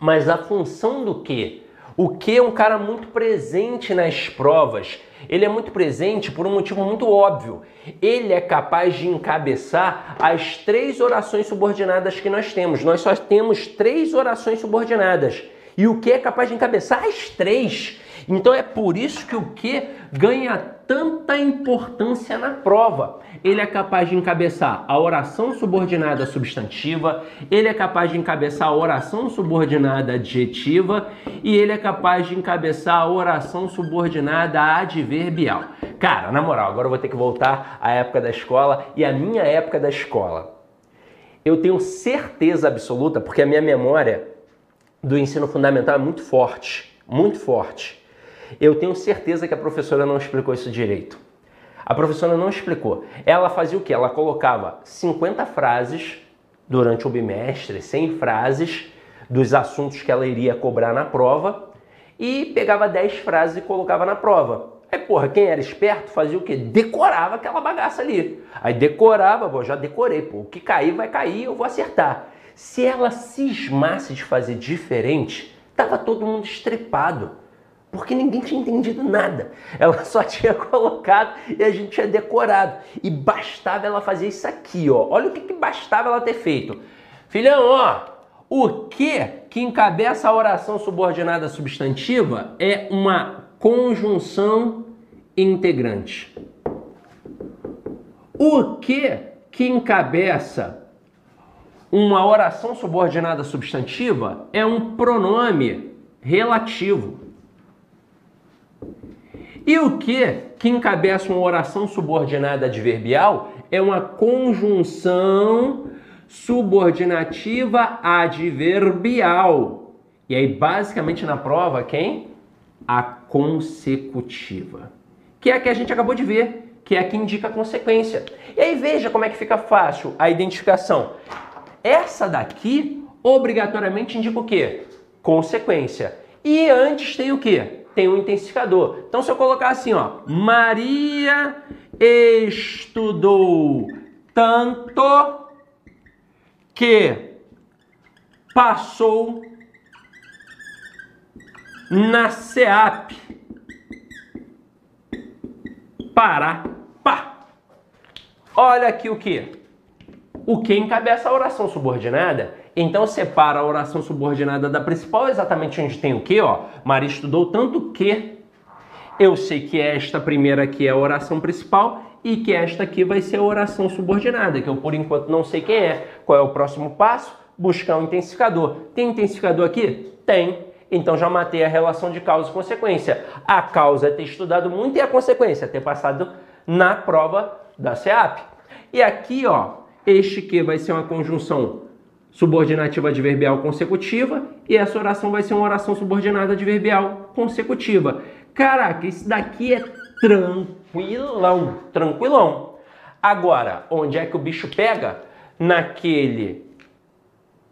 mas a função do que? O que é um cara muito presente nas provas. Ele é muito presente por um motivo muito óbvio. Ele é capaz de encabeçar as três orações subordinadas que nós temos. Nós só temos três orações subordinadas. E o que é capaz de encabeçar as três? Então é por isso que o que ganha tanta importância na prova. Ele é capaz de encabeçar a oração subordinada substantiva, ele é capaz de encabeçar a oração subordinada adjetiva e ele é capaz de encabeçar a oração subordinada adverbial. Cara, na moral, agora eu vou ter que voltar à época da escola e à minha época da escola. Eu tenho certeza absoluta, porque a minha memória do ensino fundamental é muito forte, muito forte. Eu tenho certeza que a professora não explicou isso direito. A professora não explicou. Ela fazia o que? Ela colocava 50 frases durante o bimestre, 100 frases dos assuntos que ela iria cobrar na prova e pegava 10 frases e colocava na prova. Aí, porra, quem era esperto fazia o quê? Decorava aquela bagaça ali. Aí decorava, pô, já decorei, pô, o que cair vai cair, eu vou acertar. Se ela cismasse de fazer diferente, tava todo mundo estrepado porque ninguém tinha entendido nada. Ela só <laughs> tinha colocado e a gente tinha decorado. E bastava ela fazer isso aqui, ó. Olha o que, que bastava ela ter feito. Filhão, ó, o que que encabeça a oração subordinada substantiva é uma conjunção integrante. O que que encabeça uma oração subordinada substantiva é um pronome relativo. E o que que encabeça uma oração subordinada adverbial é uma conjunção subordinativa adverbial. E aí, basicamente, na prova, quem? A consecutiva. Que é a que a gente acabou de ver, que é a que indica a consequência. E aí, veja como é que fica fácil a identificação. Essa daqui, obrigatoriamente, indica o quê? Consequência. E antes tem o quê? tem um intensificador. Então, se eu colocar assim, ó, Maria estudou tanto que passou na SEAP para pá. Olha aqui o que? O que encabeça a oração subordinada então separa a oração subordinada da principal exatamente onde tem o que, ó. Maria estudou tanto que eu sei que esta primeira aqui é a oração principal e que esta aqui vai ser a oração subordinada, que eu por enquanto não sei quem é. Qual é o próximo passo? Buscar um intensificador. Tem intensificador aqui? Tem. Então já matei a relação de causa e consequência. A causa é ter estudado muito e a consequência é ter passado na prova da SEAP. E aqui, ó, este que vai ser uma conjunção subordinativa adverbial consecutiva e essa oração vai ser uma oração subordinada adverbial consecutiva. Caraca, isso daqui é tranquilão, tranquilão. Agora, onde é que o bicho pega? Naquele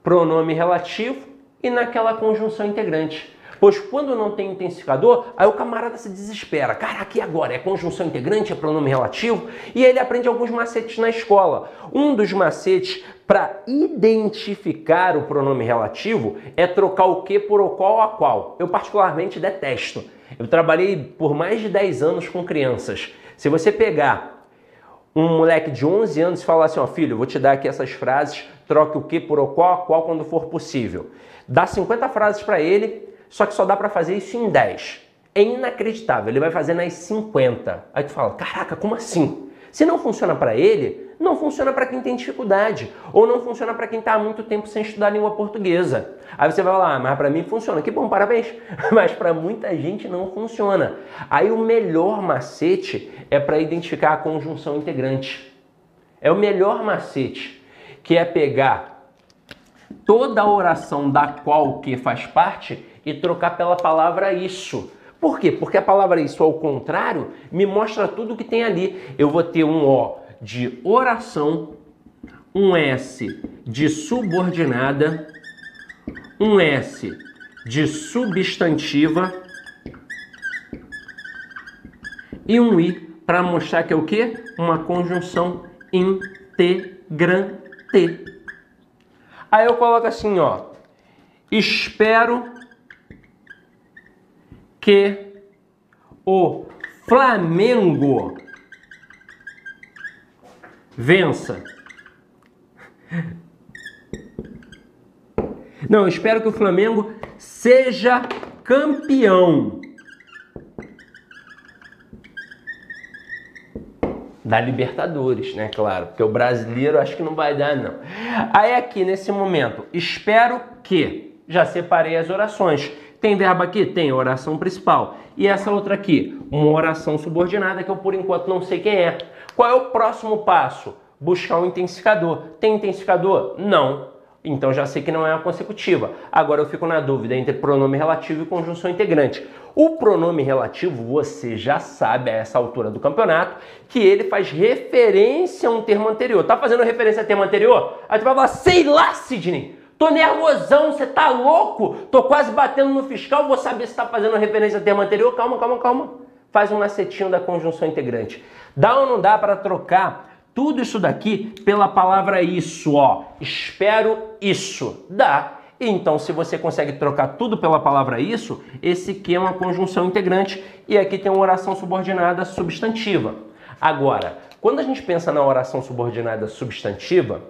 pronome relativo e naquela conjunção integrante. Pois quando não tem intensificador, aí o camarada se desespera. Caraca, e agora? É conjunção integrante, é pronome relativo? E aí ele aprende alguns macetes na escola. Um dos macetes para identificar o pronome relativo é trocar o que por o qual a qual. Eu particularmente detesto. Eu trabalhei por mais de 10 anos com crianças. Se você pegar um moleque de 11 anos e falar assim, ó, filho, vou te dar aqui essas frases, troque o que por o qual, qual quando for possível. Dá 50 frases para ele, só que só dá para fazer isso em 10. É inacreditável, ele vai fazer nas 50. Aí tu fala, caraca, como assim? Se não funciona para ele, não funciona para quem tem dificuldade, ou não funciona para quem está há muito tempo sem estudar língua portuguesa. Aí você vai falar, ah, mas para mim funciona. Que bom, parabéns. <laughs> Mas para muita gente não funciona. Aí o melhor macete é para identificar a conjunção integrante. É o melhor macete, que é pegar toda a oração da qual que faz parte e trocar pela palavra isso. Por quê? Porque a palavra isso, ao contrário, me mostra tudo que tem ali. Eu vou ter um O de oração, um S de subordinada, um S de substantiva e um I para mostrar que é o que? Uma conjunção integrante. Aí eu coloco assim, ó. Espero que o Flamengo vença. Não, eu espero que o Flamengo seja campeão da Libertadores, né? Claro, porque o brasileiro acho que não vai dar, não. Aí aqui nesse momento, espero que já separei as orações. Tem verbo aqui? Tem, oração principal. E essa outra aqui? Uma oração subordinada que eu por enquanto não sei quem é. Qual é o próximo passo? Buscar um intensificador. Tem intensificador? Não. Então já sei que não é uma consecutiva. Agora eu fico na dúvida entre pronome relativo e conjunção integrante. O pronome relativo, você já sabe a essa altura do campeonato, que ele faz referência a um termo anterior. Tá fazendo referência a termo anterior? Aí tu vai falar, sei lá, Sidney. Tô nervosão, você tá louco? Tô quase batendo no fiscal, vou saber se tá fazendo referência ao termo anterior. Calma, calma, calma. Faz um macetinho da conjunção integrante. Dá ou não dá para trocar tudo isso daqui pela palavra isso, ó. Espero isso. Dá. Então, se você consegue trocar tudo pela palavra isso, esse aqui é uma conjunção integrante e aqui tem uma oração subordinada substantiva. Agora, quando a gente pensa na oração subordinada substantiva,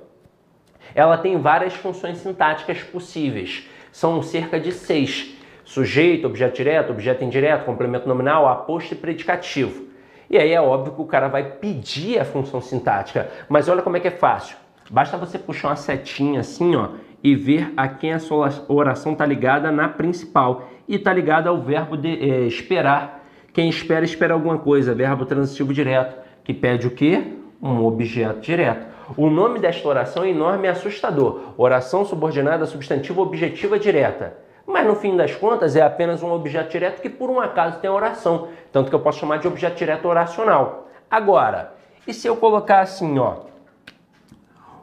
ela tem várias funções sintáticas possíveis. São cerca de seis. Sujeito, objeto direto, objeto indireto, complemento nominal, aposto e predicativo. E aí é óbvio que o cara vai pedir a função sintática. Mas olha como é que é fácil. Basta você puxar uma setinha assim, ó, e ver a quem a sua oração está ligada na principal. E está ligada ao verbo de, é, esperar. Quem espera, espera alguma coisa. Verbo transitivo direto, que pede o quê? Um objeto direto. O nome desta oração é enorme e assustador. Oração subordinada substantiva objetiva direta. Mas no fim das contas é apenas um objeto direto que por um acaso tem oração. Tanto que eu posso chamar de objeto direto oracional. Agora, e se eu colocar assim, ó?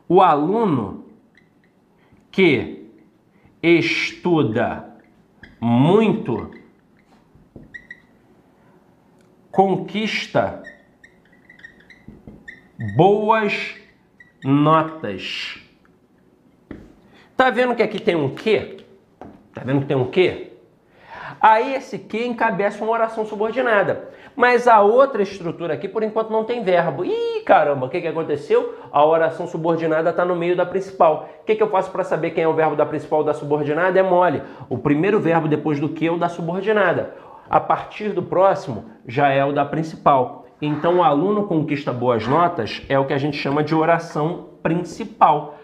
O aluno que estuda muito conquista boas notas. Tá vendo que aqui tem um que? Tá vendo que tem um que? Aí esse que encabeça uma oração subordinada. Mas a outra estrutura aqui, por enquanto, não tem verbo. Ih, caramba, o que, que aconteceu? A oração subordinada está no meio da principal. O que, que eu faço para saber quem é o verbo da principal ou da subordinada? É mole. O primeiro verbo depois do que é o da subordinada. A partir do próximo já é o da principal. Então, o aluno conquista boas notas é o que a gente chama de oração principal.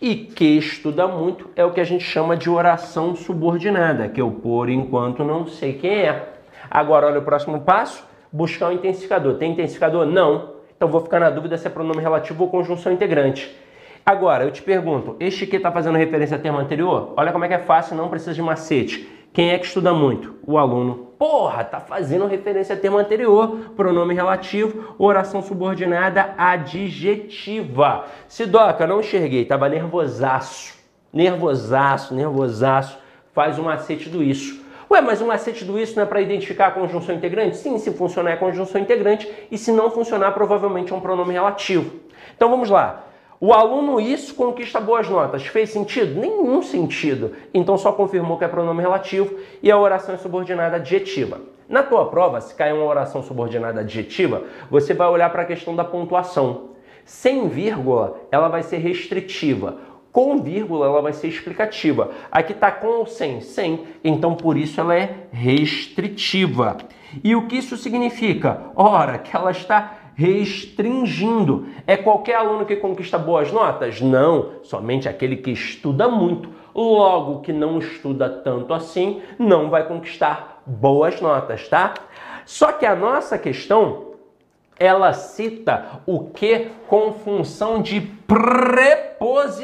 E que estuda muito é o que a gente chama de oração subordinada, que eu, por enquanto, não sei quem é. Agora, olha o próximo passo: buscar o um intensificador. Tem intensificador? Não. Então, vou ficar na dúvida se é pronome relativo ou conjunção integrante. Agora, eu te pergunto: este que está fazendo referência ao termo anterior? Olha como é que é fácil, não precisa de macete. Quem é que estuda muito? O aluno. Porra, tá fazendo referência ao termo anterior, pronome relativo, oração subordinada adjetiva. Sidoca, não enxerguei, tava nervosaço. Nervosaço, nervosaço. Faz um macete do isso. Ué, mas o macete do isso não é para identificar a conjunção integrante? Sim, se funcionar é conjunção integrante e se não funcionar, provavelmente é um pronome relativo. Então vamos lá. O aluno isso conquista boas notas. Fez sentido? Nenhum sentido. Então só confirmou que é pronome relativo e a oração é subordinada adjetiva. Na tua prova, se cair uma oração subordinada adjetiva, você vai olhar para a questão da pontuação. Sem vírgula, ela vai ser restritiva. Com vírgula, ela vai ser explicativa. Aqui está com ou sem? Sem. Então, por isso, ela é restritiva. E o que isso significa? Ora, que ela está restringindo. É qualquer aluno que conquista boas notas? Não, somente aquele que estuda muito. Logo, que não estuda tanto assim, não vai conquistar boas notas, tá? Só que a nossa questão ela cita o que com função de preposição.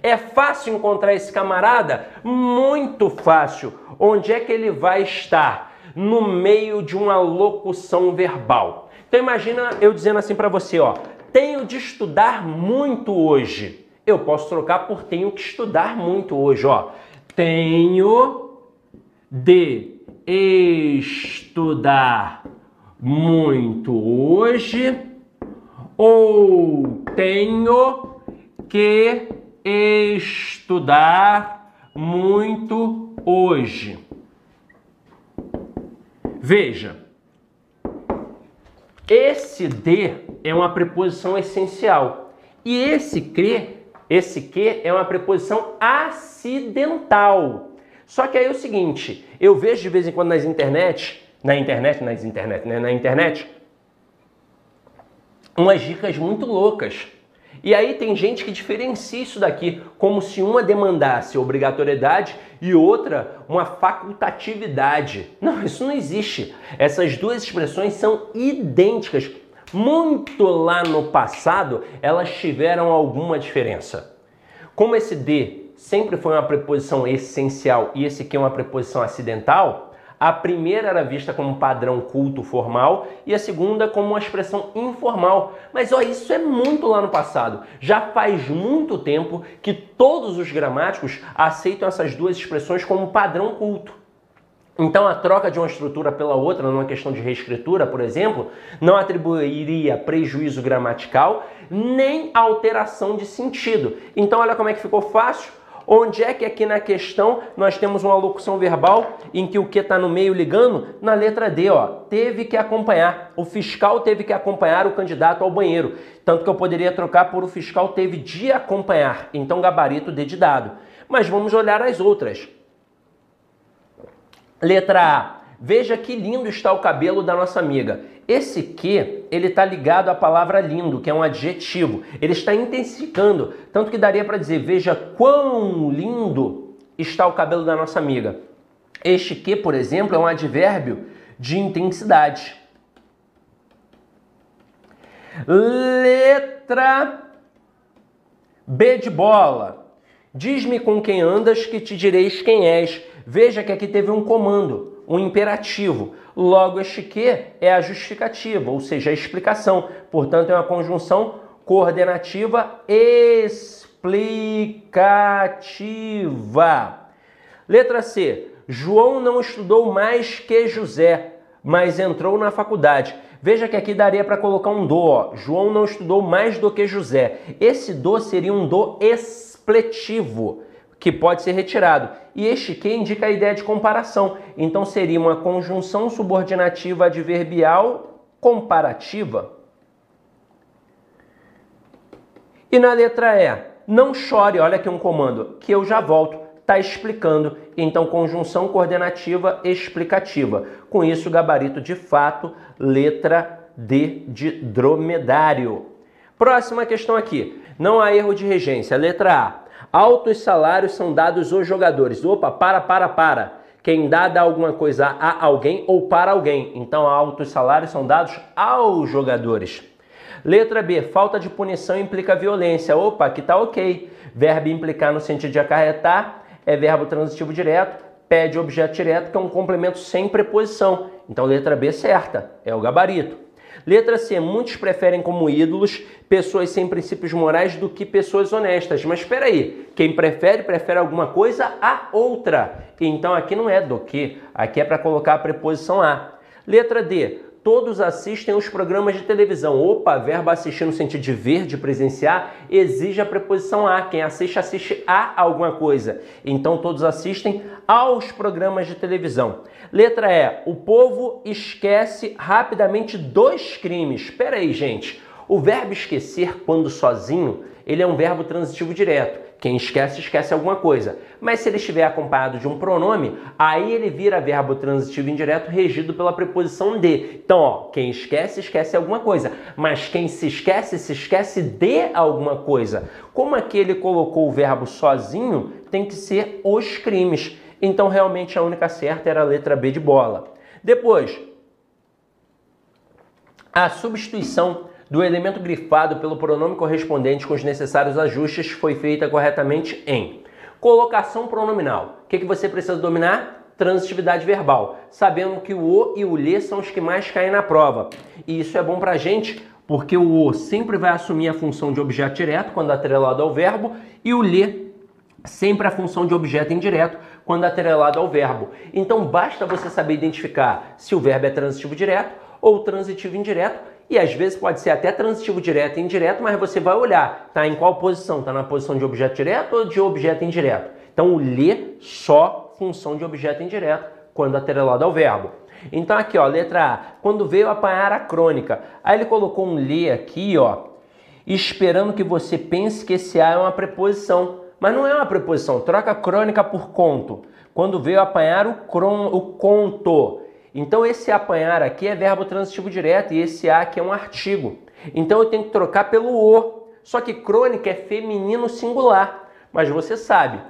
É fácil encontrar esse camarada? Muito fácil. Onde é que ele vai estar? No meio de uma locução verbal. Então imagina eu dizendo assim para você, ó, tenho de estudar muito hoje. Eu posso trocar por tenho que estudar muito hoje, ó. Tenho de estudar muito hoje ou tenho que estudar muito hoje. Veja, esse de é uma preposição essencial. E esse que, esse que é uma preposição acidental. Só que aí é o seguinte, eu vejo de vez em quando nas internet, na internet, nas internet, né, na internet, umas dicas muito loucas e aí tem gente que diferencia isso daqui como se uma demandasse obrigatoriedade e outra uma facultatividade. Não, isso não existe. Essas duas expressões são idênticas. Muito lá no passado, elas tiveram alguma diferença. Como esse de sempre foi uma preposição essencial e esse aqui é uma preposição acidental, a primeira era vista como padrão culto formal e a segunda como uma expressão informal. Mas ó, isso é muito lá no passado. Já faz muito tempo que todos os gramáticos aceitam essas duas expressões como padrão culto. Então, a troca de uma estrutura pela outra, numa questão de reescritura, por exemplo, não atribuiria prejuízo gramatical nem alteração de sentido. Então, olha como é que ficou fácil. Onde é que aqui na questão nós temos uma locução verbal em que o que está no meio ligando? Na letra D, ó, teve que acompanhar. O fiscal teve que acompanhar o candidato ao banheiro. Tanto que eu poderia trocar por o fiscal teve de acompanhar. Então, gabarito D de dado. Mas vamos olhar as outras. Letra A. Veja que lindo está o cabelo da nossa amiga. Esse que, ele está ligado à palavra lindo, que é um adjetivo. Ele está intensificando, tanto que daria para dizer, veja quão lindo está o cabelo da nossa amiga. Este que, por exemplo, é um advérbio de intensidade. Letra B de bola. Diz-me com quem andas que te direis quem és. Veja que aqui teve um comando um imperativo. Logo, este que é a justificativa, ou seja, a explicação. Portanto, é uma conjunção coordenativa explicativa. Letra C. João não estudou mais que José, mas entrou na faculdade. Veja que aqui daria para colocar um do. Ó. João não estudou mais do que José. Esse do seria um do expletivo que pode ser retirado. E este que indica a ideia de comparação. Então seria uma conjunção subordinativa adverbial comparativa. E na letra E, não chore, olha aqui um comando, que eu já volto, está explicando. Então, conjunção coordenativa explicativa. Com isso, gabarito de fato, letra D de dromedário. Próxima questão aqui. Não há erro de regência. Letra A. Altos salários são dados aos jogadores. Opa, para, para, para. Quem dá, dá alguma coisa a alguém ou para alguém. Então, altos salários são dados aos jogadores. Letra B, falta de punição implica violência. Opa, aqui tá ok. Verbo implicar no sentido de acarretar é verbo transitivo direto, pede objeto direto, que é um complemento sem preposição. Então, letra B certa, é o gabarito. Letra C. Muitos preferem como ídolos pessoas sem princípios morais do que pessoas honestas. Mas espera aí, quem prefere, prefere alguma coisa a outra. Então aqui não é do que, aqui é para colocar a preposição a. Letra D. todos assistem os programas de televisão. Opa, verbo assistir no sentido de ver, de presenciar, exige a preposição a. Quem assiste, assiste a alguma coisa. Então todos assistem aos programas de televisão. Letra E. O povo esquece rapidamente dois crimes. Espera aí, gente. O verbo esquecer quando sozinho, ele é um verbo transitivo direto. Quem esquece, esquece alguma coisa. Mas se ele estiver acompanhado de um pronome, aí ele vira verbo transitivo indireto regido pela preposição de. Então, ó, quem esquece, esquece alguma coisa. Mas quem se esquece, se esquece de alguma coisa. Como aqui ele colocou o verbo sozinho, tem que ser os crimes. Então, realmente, a única certa era a letra B de bola. Depois, a substituição do elemento grifado pelo pronome correspondente com os necessários ajustes foi feita corretamente em colocação pronominal. O que, que você precisa dominar? Transitividade verbal, sabendo que o o e o lhe são os que mais caem na prova. E isso é bom para gente porque o o sempre vai assumir a função de objeto direto quando atrelado ao verbo e o lhe sempre a função de objeto indireto quando atrelado ao verbo. Então basta você saber identificar se o verbo é transitivo direto ou transitivo indireto e às vezes pode ser até transitivo direto e indireto, mas você vai olhar, tá em qual posição? Tá na posição de objeto direto ou de objeto indireto? Então o lhe só função de objeto indireto quando atrelado ao verbo. Então aqui, ó, letra A, quando veio apanhar a crônica. Aí ele colocou um lhe aqui, ó, esperando que você pense que esse A é uma preposição. Mas não é uma preposição, troca crônica por conto. Quando veio apanhar o, cron, o conto. Então esse apanhar aqui é verbo transitivo direto e esse a aqui é um artigo. Então eu tenho que trocar pelo o. Só que crônica é feminino singular. Mas você sabe,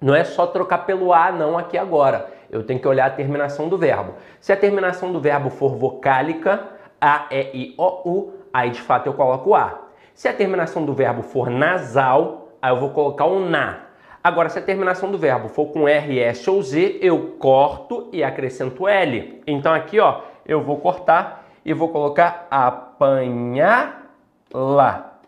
não é só trocar pelo a não aqui agora. Eu tenho que olhar a terminação do verbo. Se a terminação do verbo for vocálica, a, e, i, o, u, aí de fato eu coloco a. Se a terminação do verbo for nasal, aí eu vou colocar o na. Agora, se a terminação do verbo for com R, S ou Z, eu corto e acrescento L. Então aqui, ó, eu vou cortar e vou colocar apanhar lá.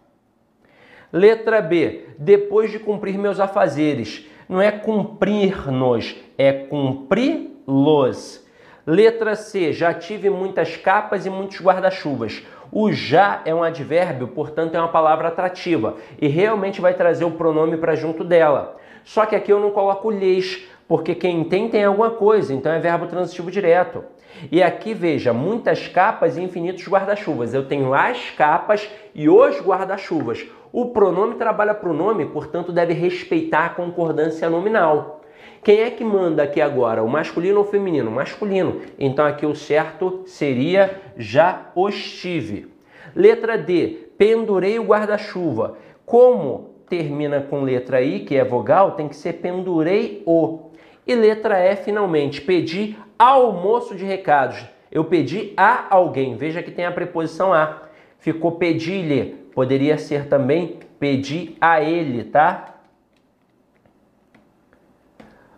Letra B. Depois de cumprir meus afazeres. Não é cumprir-nos, é cumpri-los. Letra C. Já tive muitas capas e muitos guarda-chuvas. O já é um advérbio, portanto é uma palavra atrativa e realmente vai trazer o pronome para junto dela. Só que aqui eu não coloco lhes, porque quem tem tem alguma coisa, então é verbo transitivo direto. E aqui veja, muitas capas e infinitos guarda-chuvas. Eu tenho as capas e os guarda-chuvas. O pronome trabalha pronome, portanto deve respeitar a concordância nominal. Quem é que manda aqui agora, o masculino ou o feminino? Masculino. Então aqui o certo seria já estive. Letra D, pendurei o guarda-chuva. Como termina com letra I, que é vogal, tem que ser pendurei o. E letra E, finalmente, pedi almoço de recados. Eu pedi a alguém. Veja que tem a preposição a. Ficou pedi-lhe. Poderia ser também pedi a ele, tá?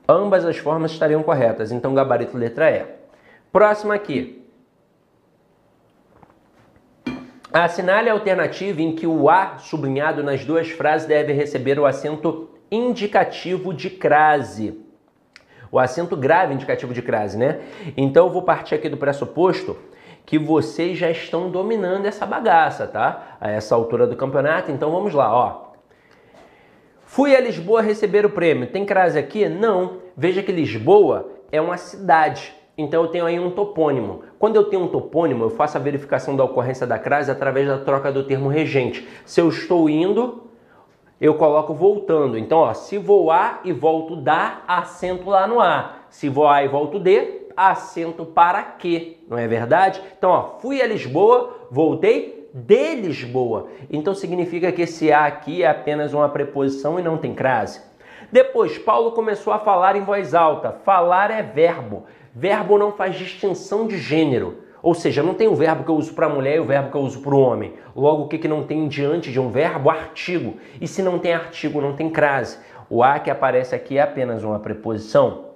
Ambas as formas estariam corretas. Então, gabarito letra E. Próxima aqui. Assinale a alternativa em que o A sublinhado nas duas frases deve receber o acento indicativo de crase. O acento grave indicativo de crase, né? Então eu vou partir aqui do pressuposto que vocês já estão dominando essa bagaça, tá? A essa altura do campeonato. Então vamos lá, ó. Fui a Lisboa receber o prêmio. Tem crase aqui? Não. Veja que Lisboa é uma cidade. Então eu tenho aí um topônimo. Quando eu tenho um topônimo, eu faço a verificação da ocorrência da crase através da troca do termo regente. Se eu estou indo, eu coloco voltando. Então, ó, se voar e volto da, acento lá no A. Se voar e volto de, acento para que. Não é verdade? Então, ó, fui a Lisboa, voltei de Lisboa. Então significa que esse A aqui é apenas uma preposição e não tem crase. Depois, Paulo começou a falar em voz alta. Falar é verbo. Verbo não faz distinção de gênero. Ou seja, não tem o verbo que eu uso para mulher e o verbo que eu uso para o homem. Logo, o que, que não tem diante de um verbo? Artigo. E se não tem artigo, não tem crase. O A que aparece aqui é apenas uma preposição.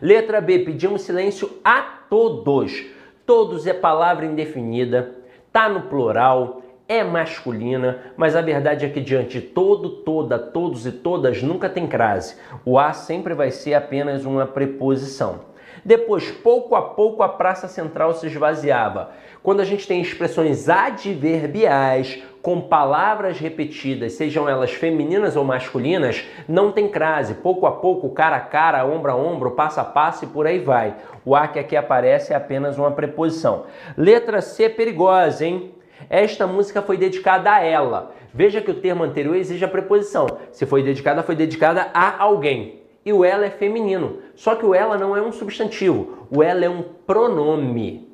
Letra B, pedimos silêncio a todos. Todos é palavra indefinida, tá no plural, é masculina, mas a verdade é que diante de todo, toda, todos e todas nunca tem crase. O A sempre vai ser apenas uma preposição. Depois, pouco a pouco, a praça central se esvaziava. Quando a gente tem expressões adverbiais com palavras repetidas, sejam elas femininas ou masculinas, não tem crase. Pouco a pouco, cara a cara, ombro a ombro, passo a passo e por aí vai. O a que aqui aparece é apenas uma preposição. Letra C perigosa, hein? Esta música foi dedicada a ela. Veja que o termo anterior exige a preposição. Se foi dedicada, foi dedicada a alguém. E o ela é feminino. Só que o ela não é um substantivo. O ela é um pronome.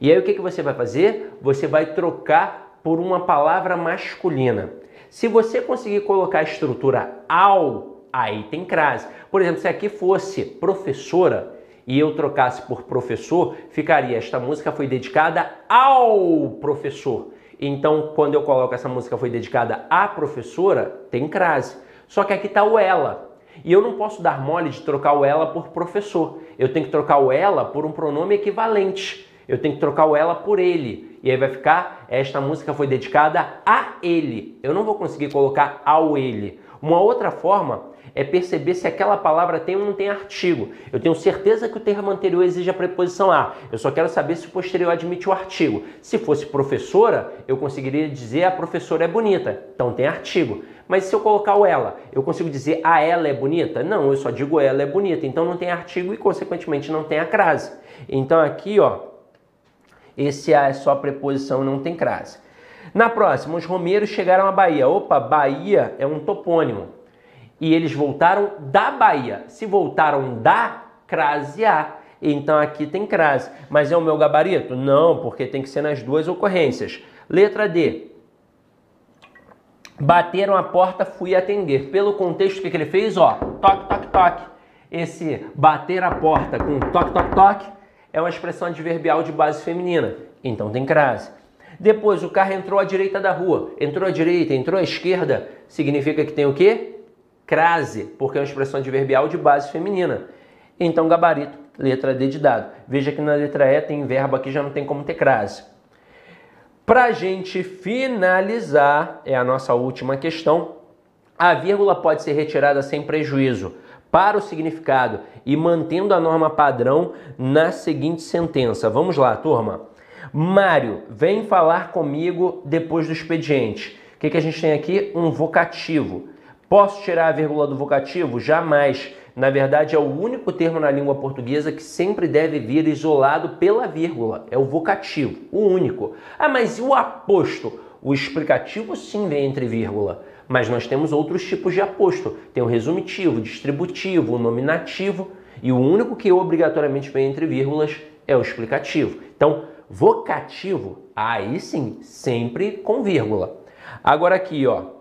E aí o que, que você vai fazer? Você vai trocar por uma palavra masculina. Se você conseguir colocar a estrutura ao, aí tem crase. Por exemplo, se aqui fosse professora e eu trocasse por professor, ficaria esta música foi dedicada ao professor. Então, quando eu coloco essa música foi dedicada à professora, tem crase. Só que aqui está o ela. E eu não posso dar mole de trocar o ela por professor. Eu tenho que trocar o ela por um pronome equivalente eu tenho que trocar o ela por ele. E aí vai ficar, esta música foi dedicada a ele. Eu não vou conseguir colocar ao ele. Uma outra forma é perceber se aquela palavra tem ou não tem artigo. Eu tenho certeza que o termo anterior exige a preposição a. Eu só quero saber se o posterior admite o artigo. Se fosse professora, eu conseguiria dizer a professora é bonita. Então tem artigo. Mas se eu colocar o ela, eu consigo dizer a ela é bonita? Não, eu só digo ela é bonita. Então não tem artigo e consequentemente não tem a crase. Então aqui, ó, esse A é só preposição, não tem crase. Na próxima, os romeiros chegaram à Bahia. Opa, Bahia é um topônimo. E eles voltaram da Bahia. Se voltaram da, crase A. Então aqui tem crase. Mas é o meu gabarito? Não, porque tem que ser nas duas ocorrências. Letra D. Bateram a porta, fui atender. Pelo contexto, que ele fez? Ó, toque, toque, toque. Esse bater a porta com toque, toque, toque é uma expressão adverbial de base feminina, então tem crase. Depois, o carro entrou à direita da rua. Entrou à direita, entrou à esquerda, significa que tem o quê? Crase, porque é uma expressão adverbial de base feminina. Então, gabarito, letra D de dado. Veja que na letra E tem verbo aqui, já não tem como ter crase. Para gente finalizar, é a nossa última questão, a vírgula pode ser retirada sem prejuízo para o significado e mantendo a norma padrão na seguinte sentença. Vamos lá, turma. Mário, vem falar comigo depois do expediente. O que, que a gente tem aqui? Um vocativo. Posso tirar a vírgula do vocativo? Jamais. Na verdade, é o único termo na língua portuguesa que sempre deve vir isolado pela vírgula. É o vocativo, o único. Ah, mas e o aposto? O explicativo sim vem entre vírgula. Mas nós temos outros tipos de aposto. Tem o resumitivo, o distributivo, o nominativo e o único que obrigatoriamente vem entre vírgulas é o explicativo. Então, vocativo, aí sim, sempre com vírgula. Agora aqui, ó.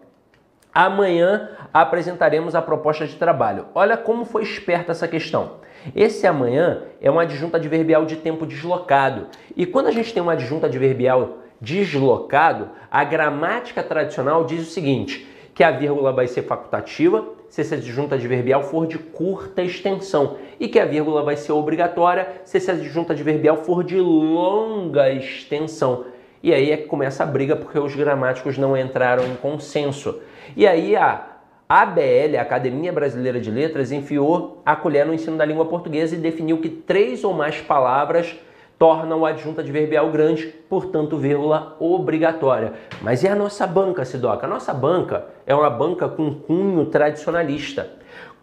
Amanhã apresentaremos a proposta de trabalho. Olha como foi esperta essa questão. Esse amanhã é uma adjunta adverbial de tempo deslocado. E quando a gente tem uma adjunta adverbial deslocado, a gramática tradicional diz o seguinte: que a vírgula vai ser facultativa se essa adjunta adverbial for de curta extensão e que a vírgula vai ser obrigatória se essa adjunta adverbial for de longa extensão. E aí é que começa a briga porque os gramáticos não entraram em consenso. E aí a ABL, a Academia Brasileira de Letras, enfiou a colher no ensino da língua portuguesa e definiu que três ou mais palavras torna o adjunto adverbial grande, portanto, vírgula obrigatória. Mas e a nossa banca, Sidoca? A nossa banca é uma banca com cunho tradicionalista.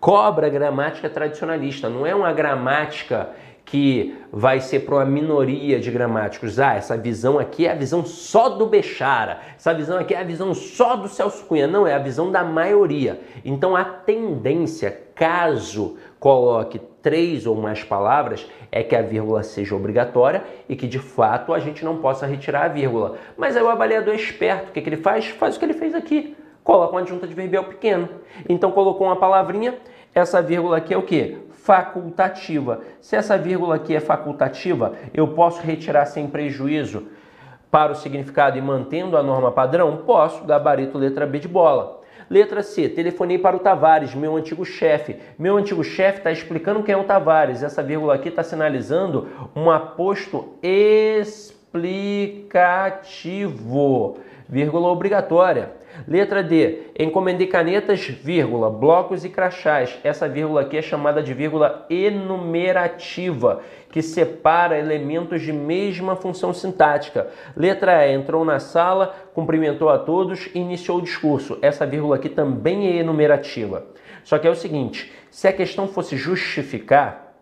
Cobra gramática tradicionalista, não é uma gramática que vai ser para uma minoria de gramáticos. Ah, essa visão aqui é a visão só do Bechara, essa visão aqui é a visão só do Celso Cunha. Não, é a visão da maioria. Então a tendência, caso coloque três ou mais palavras, é que a vírgula seja obrigatória e que de fato a gente não possa retirar a vírgula. Mas aí o avaliador é esperto, o que, que ele faz? Faz o que ele fez aqui. Coloca uma adjunta adverbial pequeno. Então colocou uma palavrinha, essa vírgula aqui é o que? Facultativa. Se essa vírgula aqui é facultativa, eu posso retirar sem prejuízo para o significado e mantendo a norma padrão? Posso, gabarito letra B de bola. Letra C, telefonei para o Tavares, meu antigo chefe. Meu antigo chefe está explicando quem é o Tavares. Essa vírgula aqui está sinalizando um aposto explicativo. Vírgula obrigatória. Letra D. Encomendei canetas, vírgula, blocos e crachás. Essa vírgula aqui é chamada de vírgula enumerativa, que separa elementos de mesma função sintática. Letra E. Entrou na sala, cumprimentou a todos e iniciou o discurso. Essa vírgula aqui também é enumerativa. Só que é o seguinte, se a questão fosse justificar,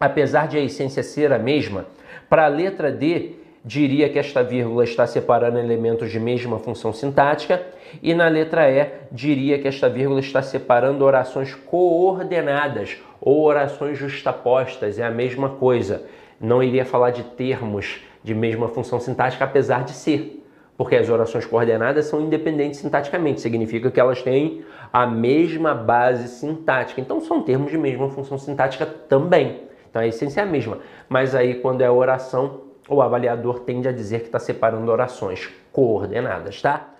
apesar de a essência ser a mesma, para a letra D, diria que esta vírgula está separando elementos de mesma função sintática, e na letra E, diria que esta vírgula está separando orações coordenadas ou orações justapostas, é a mesma coisa. Não iria falar de termos de mesma função sintática, apesar de ser, porque as orações coordenadas são independentes sintaticamente, significa que elas têm a mesma base sintática. Então são termos de mesma função sintática também. Então a essência é a mesma. Mas aí quando é oração, o avaliador tende a dizer que está separando orações coordenadas, tá?